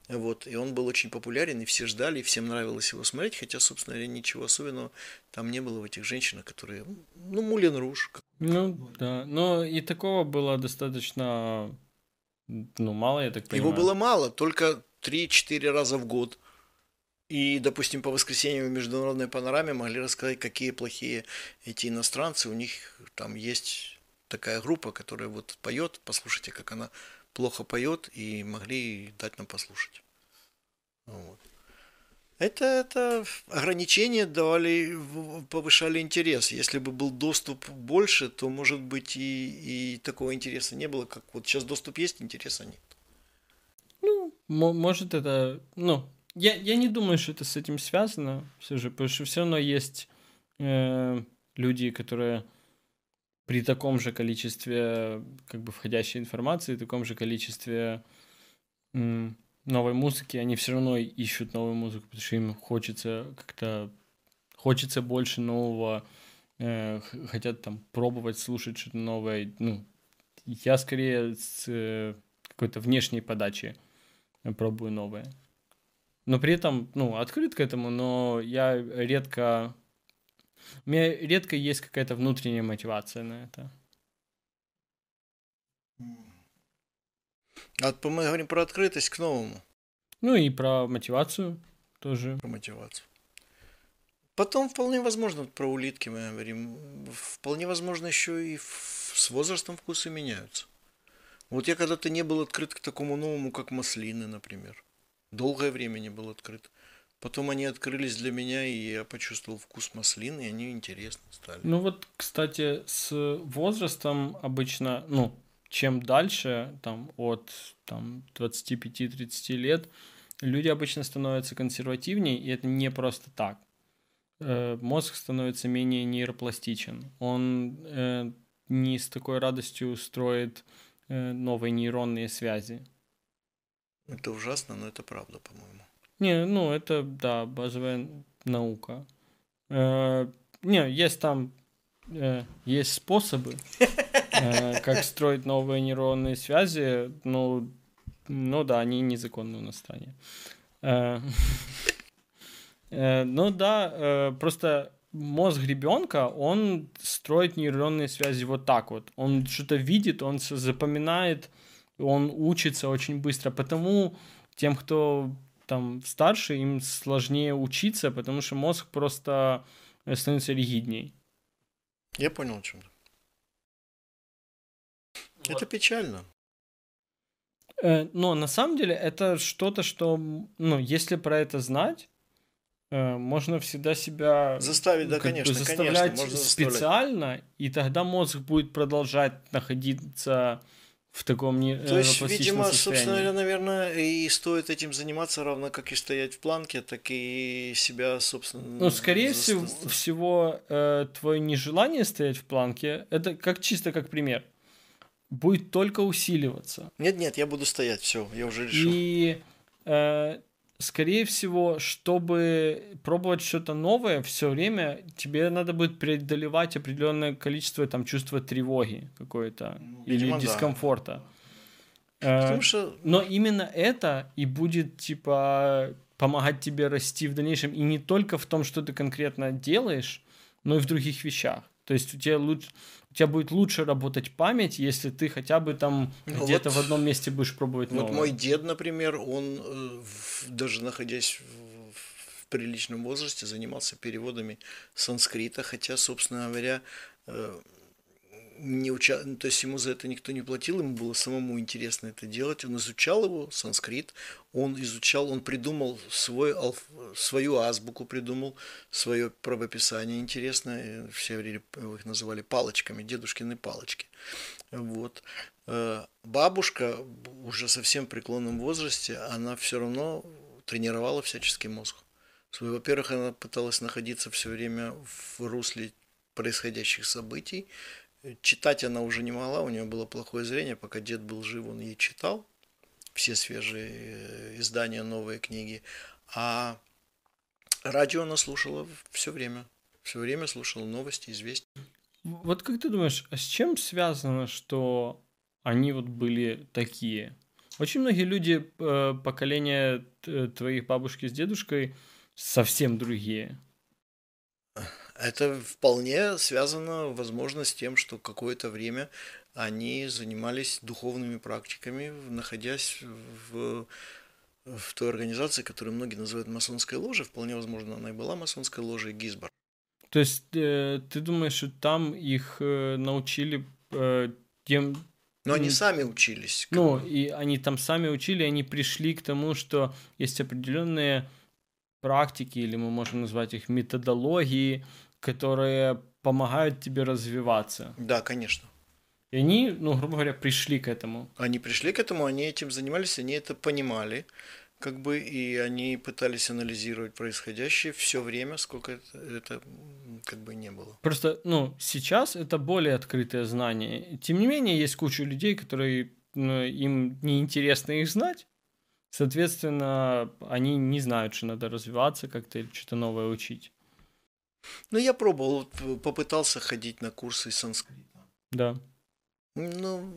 Вот, и он был очень популярен, и все ждали, и всем нравилось его смотреть, хотя, собственно говоря, ничего особенного там не было в этих женщинах, которые, ну, Мулен Руж. Ну, да, но и такого было достаточно, ну, мало, я так понимаю. Его было мало, только 3-4 раза в год. И, допустим, по воскресеньям в международной панораме могли рассказать, какие плохие эти иностранцы, у них там есть такая группа, которая вот поет, послушайте, как она плохо поет, и могли дать нам послушать. Вот. Это, это ограничения давали, повышали интерес. Если бы был доступ больше, то, может быть, и, и такого интереса не было, как вот сейчас доступ есть, интереса нет. Ну, может, это, ну, я, я не думаю, что это с этим связано, все же, потому что все равно есть э, люди, которые при таком же количестве как бы входящей информации, таком же количестве новой музыки, они все равно ищут новую музыку, потому что им хочется как-то хочется больше нового, э, хотят там пробовать слушать что-то новое. Ну, я скорее с э, какой-то внешней подачи пробую новое. Но при этом, ну, открыт к этому, но я редко у меня редко есть какая-то внутренняя мотивация на это. А мы говорим про открытость к новому. Ну и про мотивацию тоже. Про мотивацию. Потом вполне возможно, про улитки мы говорим, вполне возможно еще и с возрастом вкусы меняются. Вот я когда-то не был открыт к такому новому, как маслины, например. Долгое время не был открыт. Потом они открылись для меня, и я почувствовал вкус маслин, и они интересны стали. Ну вот, кстати, с возрастом обычно, ну, чем дальше, там, от там, 25-30 лет, люди обычно становятся консервативнее, и это не просто так. Э, мозг становится менее нейропластичен. Он э, не с такой радостью строит э, новые нейронные связи. Это ужасно, но это правда, по-моему. Не, ну это, да, базовая наука. Э, не, есть там, э, есть способы, э, как строить новые нейронные связи, ну, ну да, они незаконны у нас в стране. Э, э, ну да, э, просто мозг ребенка, он строит нейронные связи вот так вот. Он что-то видит, он запоминает, он учится очень быстро. Потому тем, кто там старше, им сложнее учиться, потому что мозг просто становится ригидней. Я понял, о чем ты. Вот. Это печально. Э, но на самом деле это что-то, что, ну, если про это знать, э, можно всегда себя заставить, да, конечно, заставлять конечно, можно специально, и тогда мозг будет продолжать находиться в таком не То есть, видимо, собственно говоря, наверное, и стоит этим заниматься, равно как и стоять в планке, так и себя, собственно... Ну, скорее за... всего, всего э, твое нежелание стоять в планке, это как чисто как пример, будет только усиливаться. Нет-нет, я буду стоять, все, я уже решил. И э, скорее всего, чтобы пробовать что-то новое, все время тебе надо будет преодолевать определенное количество там чувства тревоги какое-то ну, или дискомфорта. Да. Потому что... Но именно это и будет типа помогать тебе расти в дальнейшем и не только в том, что ты конкретно делаешь, но и в других вещах. То есть у тебя лучше, у тебя будет лучше работать память, если ты хотя бы там ну, где-то вот, в одном месте будешь пробовать новое. Вот мой дед, например, он э, даже находясь в, в приличном возрасте занимался переводами санскрита, хотя, собственно говоря, э, не уча... Ну, то есть ему за это никто не платил, ему было самому интересно это делать. Он изучал его, санскрит, он изучал, он придумал свой, алф... свою азбуку, придумал свое правописание интересное. Все их называли палочками, дедушкины палочки. Вот. Э, бабушка уже совсем в преклонном возрасте, она все равно тренировала всяческий мозг. Во-первых, она пыталась находиться все время в русле происходящих событий, Читать она уже не могла, у нее было плохое зрение, пока дед был жив, он ей читал все свежие э, издания, новые книги. А радио она слушала все время. Все время слушала новости, известия. Вот как ты думаешь, а с чем связано, что они вот были такие? Очень многие люди э, поколения твоих бабушки с дедушкой совсем другие. Это вполне связано, возможно, с тем, что какое-то время они занимались духовными практиками, находясь в, в той организации, которую многие называют масонской ложей. Вполне возможно, она и была масонской ложей Гизбор. То есть э, ты думаешь, что там их э, научили э, тем... Но они сами учились. Ну, и они там сами учили, они пришли к тому, что есть определенные практики, или мы можем назвать их методологии, которые помогают тебе развиваться. Да, конечно. И они, ну, грубо говоря, пришли к этому. Они пришли к этому, они этим занимались, они это понимали, как бы, и они пытались анализировать происходящее все время, сколько это, это как бы не было. Просто, ну, сейчас это более открытое знание. Тем не менее, есть куча людей, которые ну, им неинтересно их знать. Соответственно, они не знают, что надо развиваться как-то или что-то новое учить. Ну, я пробовал, попытался ходить на курсы санскрита. Да. Ну,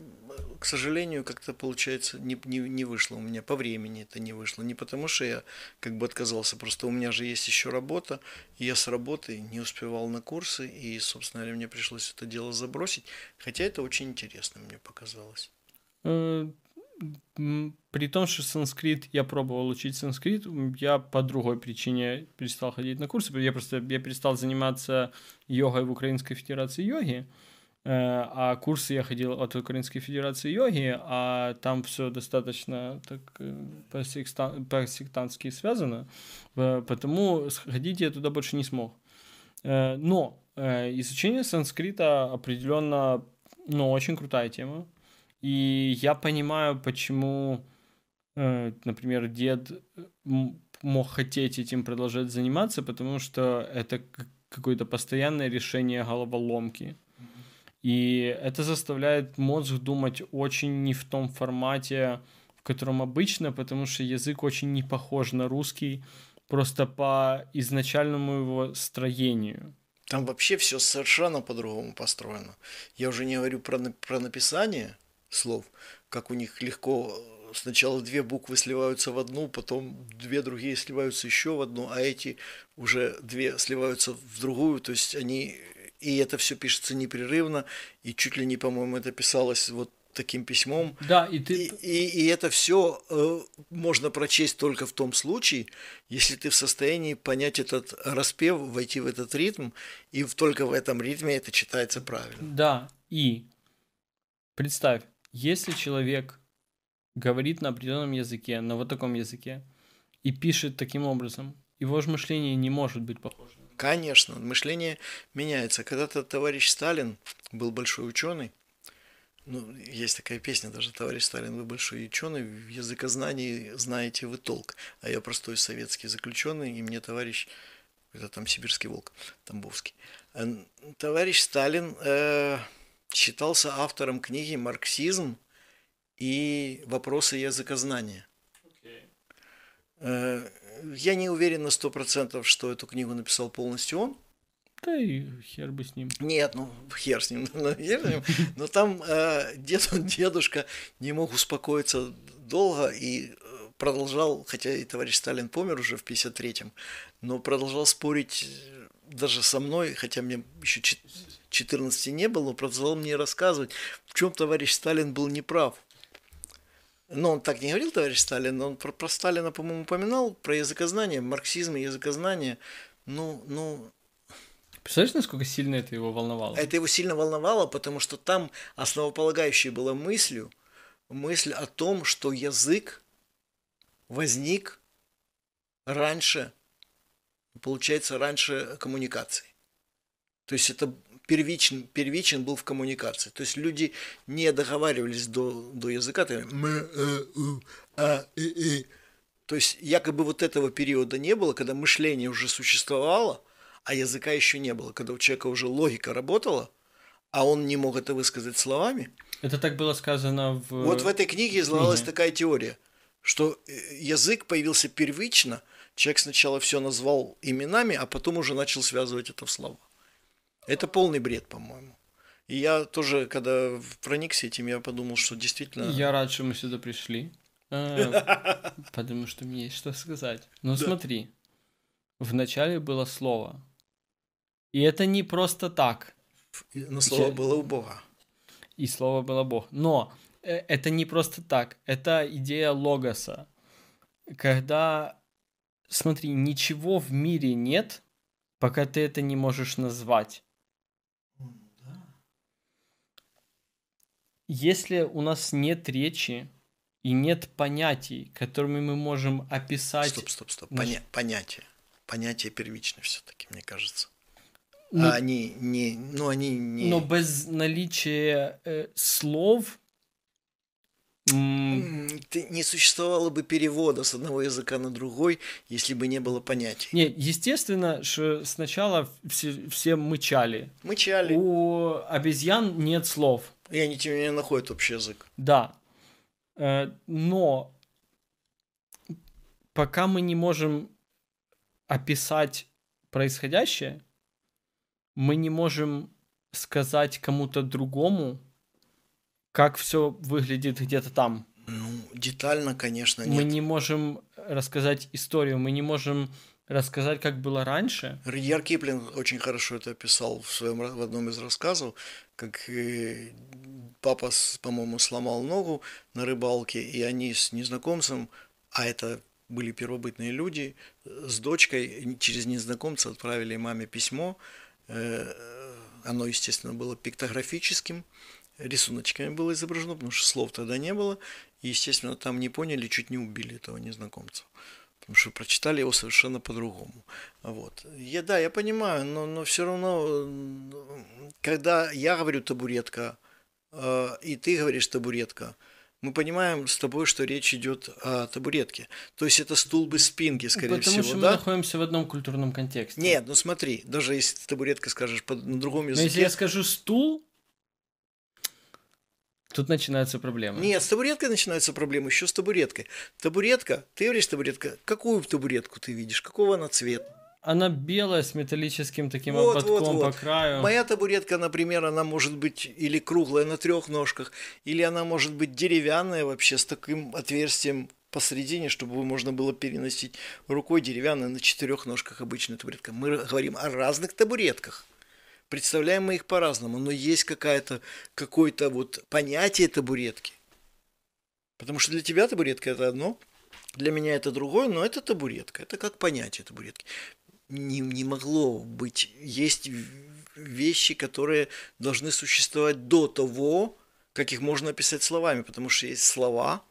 к сожалению, как-то получается не, не, не вышло у меня, по времени это не вышло. Не потому что я как бы отказался, просто у меня же есть еще работа, и я с работы не успевал на курсы, и, собственно говоря, мне пришлось это дело забросить, хотя это очень интересно мне показалось. Э, при том, что санскрит, я пробовал учить санскрит, я по другой причине перестал ходить на курсы. Я просто я перестал заниматься йогой в Украинской Федерации йоги, э, а курсы я ходил от Украинской Федерации йоги, а там все достаточно так э, по-сектантски связано, потому ходить я туда больше не смог. Э, но изучение санскрита определенно, ну, очень крутая тема. И я понимаю, почему, э, например, дед мог хотеть этим продолжать заниматься, потому что это какое-то постоянное решение головоломки. И это заставляет мозг думать очень не в том формате, в котором обычно, потому что язык очень не похож на русский, просто по изначальному его строению. Там вообще все совершенно по-другому построено. Я уже не говорю про, про написание, слов, как у них легко э, сначала две буквы сливаются в одну, потом две другие сливаются еще в одну, а эти уже две сливаются в другую, то есть они и это все пишется непрерывно, и чуть ли не, по-моему, это писалось вот таким письмом. Да, и ты... И, и, и это все э, можно прочесть только в том случае, если ты в состоянии понять этот распев, войти в этот ритм, и только в этом ритме это читается правильно. Да, и представь, если человек говорит на определенном языке, на вот таком языке, и пишет таким образом, его же мышление не может быть похожим. Конечно, мышление меняется. Когда-то товарищ Сталин был большой ученый, Ну, есть такая песня даже, товарищ Сталин, вы большой ученый, в языкознании знаете вы толк, а я простой советский заключенный, и мне товарищ, это там сибирский волк, Тамбовский. Товарищ Сталин э, считался автором книги «Марксизм и вопросы языкознания». Э, я не уверен на сто процентов, что эту книгу написал полностью он, да и хер бы с ним. Нет, ну хер с ним, ну, хер с ним. но там э, дед, дедушка не мог успокоиться долго и э, продолжал, хотя и товарищ Сталин помер уже в 53-м, но продолжал спорить даже со мной, хотя мне еще 14 не было, но продолжал мне рассказывать, в чем товарищ Сталин был неправ. Но он так не говорил, товарищ Сталин, но он про, про Сталина, по-моему, упоминал, про языкознание, марксизм и языкознание. Ну, ну, Представляешь, насколько сильно это его волновало? Это его сильно волновало, потому что там основополагающей была мыслью, мысль о том, что язык возник раньше, получается, раньше коммуникации. То есть это первичен, первичен был в коммуникации. То есть люди не договаривались до, до языка. То, а, то есть якобы вот этого периода не было, когда мышление уже существовало – а языка еще не было, когда у человека уже логика работала, а он не мог это высказать словами. Это так было сказано в... Вот в этой книге излагалась такая теория, что э, язык появился первично, человек сначала все назвал именами, а потом уже начал связывать это в слова. Это полный бред, по-моему. И я тоже, когда проникся этим, я подумал, что действительно... Я рад, что мы сюда пришли. Э, потому что мне есть что сказать. Ну смотри, в начале было слово. И это не просто так. Но слово было у Бога. И слово было Бог. Но э, это не просто так. Это идея логоса. Когда, смотри, ничего в мире нет, пока ты это не можешь назвать. Если у нас нет речи и нет понятий, которыми мы можем описать... Стоп, стоп, стоп. Поня- понятие. Понятие первично все-таки, мне кажется. Ну, а они не, ну они не. Но без наличия э, слов не существовало бы перевода с одного языка на другой, если бы не было понятий. Нет, естественно, что сначала все, все мычали. Мычали. У обезьян нет слов. И они тем не менее находят общий язык. Да. Э, но пока мы не можем описать происходящее, мы не можем сказать кому-то другому, как все выглядит где-то там. Ну, детально, конечно, нет. Мы не можем рассказать историю, мы не можем рассказать, как было раньше. Ридьяр Киплинг очень хорошо это описал в своем в одном из рассказов, как э, папа, по-моему, сломал ногу на рыбалке, и они с незнакомцем, а это были первобытные люди, с дочкой через незнакомца отправили маме письмо, Э, оно, естественно, было пиктографическим, рисуночками было изображено, потому что слов тогда не было. И, естественно, там не поняли, чуть не убили этого незнакомца. Потому что прочитали его совершенно по-другому. Вот. Я, да, я понимаю, но, но все равно, когда я говорю табуретка, э, и ты говоришь табуретка, мы понимаем с тобой, что речь идет о табуретке. То есть это стул без спинки, скорее Потому всего, Потому что да? мы находимся в одном культурном контексте. Нет, ну смотри, даже если ты табуретка скажешь по, на другом языке... Но если я скажу стул, Тут начинаются проблемы. Нет, с табуреткой начинаются проблемы, еще с табуреткой. Табуретка, ты говоришь табуретка, какую табуретку ты видишь, какого она цвета? Она белая с металлическим таким вот, ободком вот, вот. по краю. Моя табуретка, например, она может быть или круглая на трех ножках, или она может быть деревянная вообще с таким отверстием посередине, чтобы можно было переносить рукой деревянная на четырех ножках обычная табуретка. Мы говорим о разных табуретках. Представляем мы их по-разному, но есть какая-то, какое-то вот понятие табуретки. Потому что для тебя табуретка это одно, для меня это другое, но это табуретка. Это как понятие табуретки не, не могло быть. Есть вещи, которые должны существовать до того, как их можно описать словами, потому что есть слова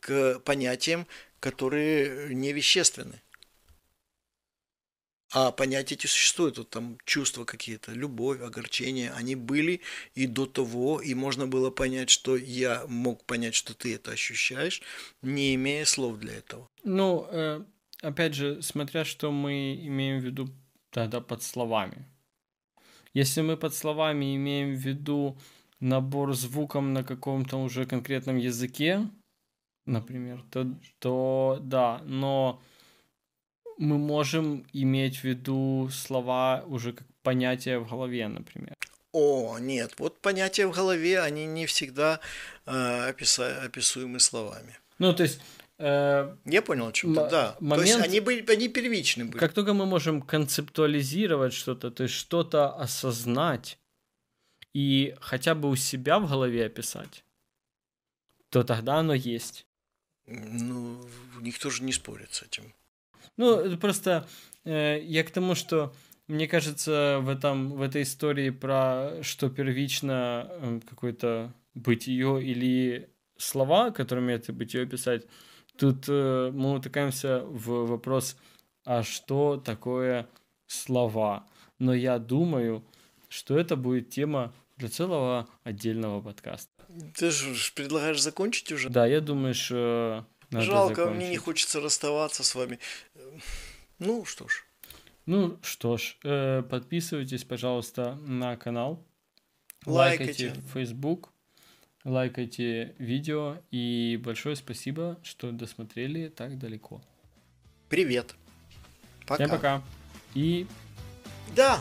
к понятиям, которые не вещественны. А понятия эти существуют, вот там чувства какие-то, любовь, огорчение, они были и до того, и можно было понять, что я мог понять, что ты это ощущаешь, не имея слов для этого. Ну, э, опять же, смотря что мы имеем в виду тогда под словами. Если мы под словами имеем в виду набор звуком на каком-то уже конкретном языке, например, то, то да, но мы можем иметь в виду слова уже как понятие в голове, например. О, нет, вот понятия в голове, они не всегда э, описа- описуемы словами. Ну, то есть... Э, Я понял о чем-то, м- да. момент- То есть они, были, они первичны были. как только мы можем концептуализировать что-то, то есть что-то осознать и хотя бы у себя в голове описать, то тогда оно есть. Ну, никто же не спорит с этим. Ну, это просто э, я к тому, что мне кажется, в, этом, в этой истории про что первично э, какое-то бытие или слова, которыми это бытие писать, тут э, мы утыкаемся в вопрос, а что такое слова? Но я думаю, что это будет тема для целого отдельного подкаста. Ты же предлагаешь закончить уже? Да, я думаю, что надо Жалко, мне не закончить. хочется расставаться с вами. Ну что ж, Ну что ж, э, подписывайтесь, пожалуйста, на канал. Лайкайте. Лайкайте Facebook, лайкайте видео. И большое спасибо, что досмотрели так далеко. привет. Пока. Всем пока. И Да,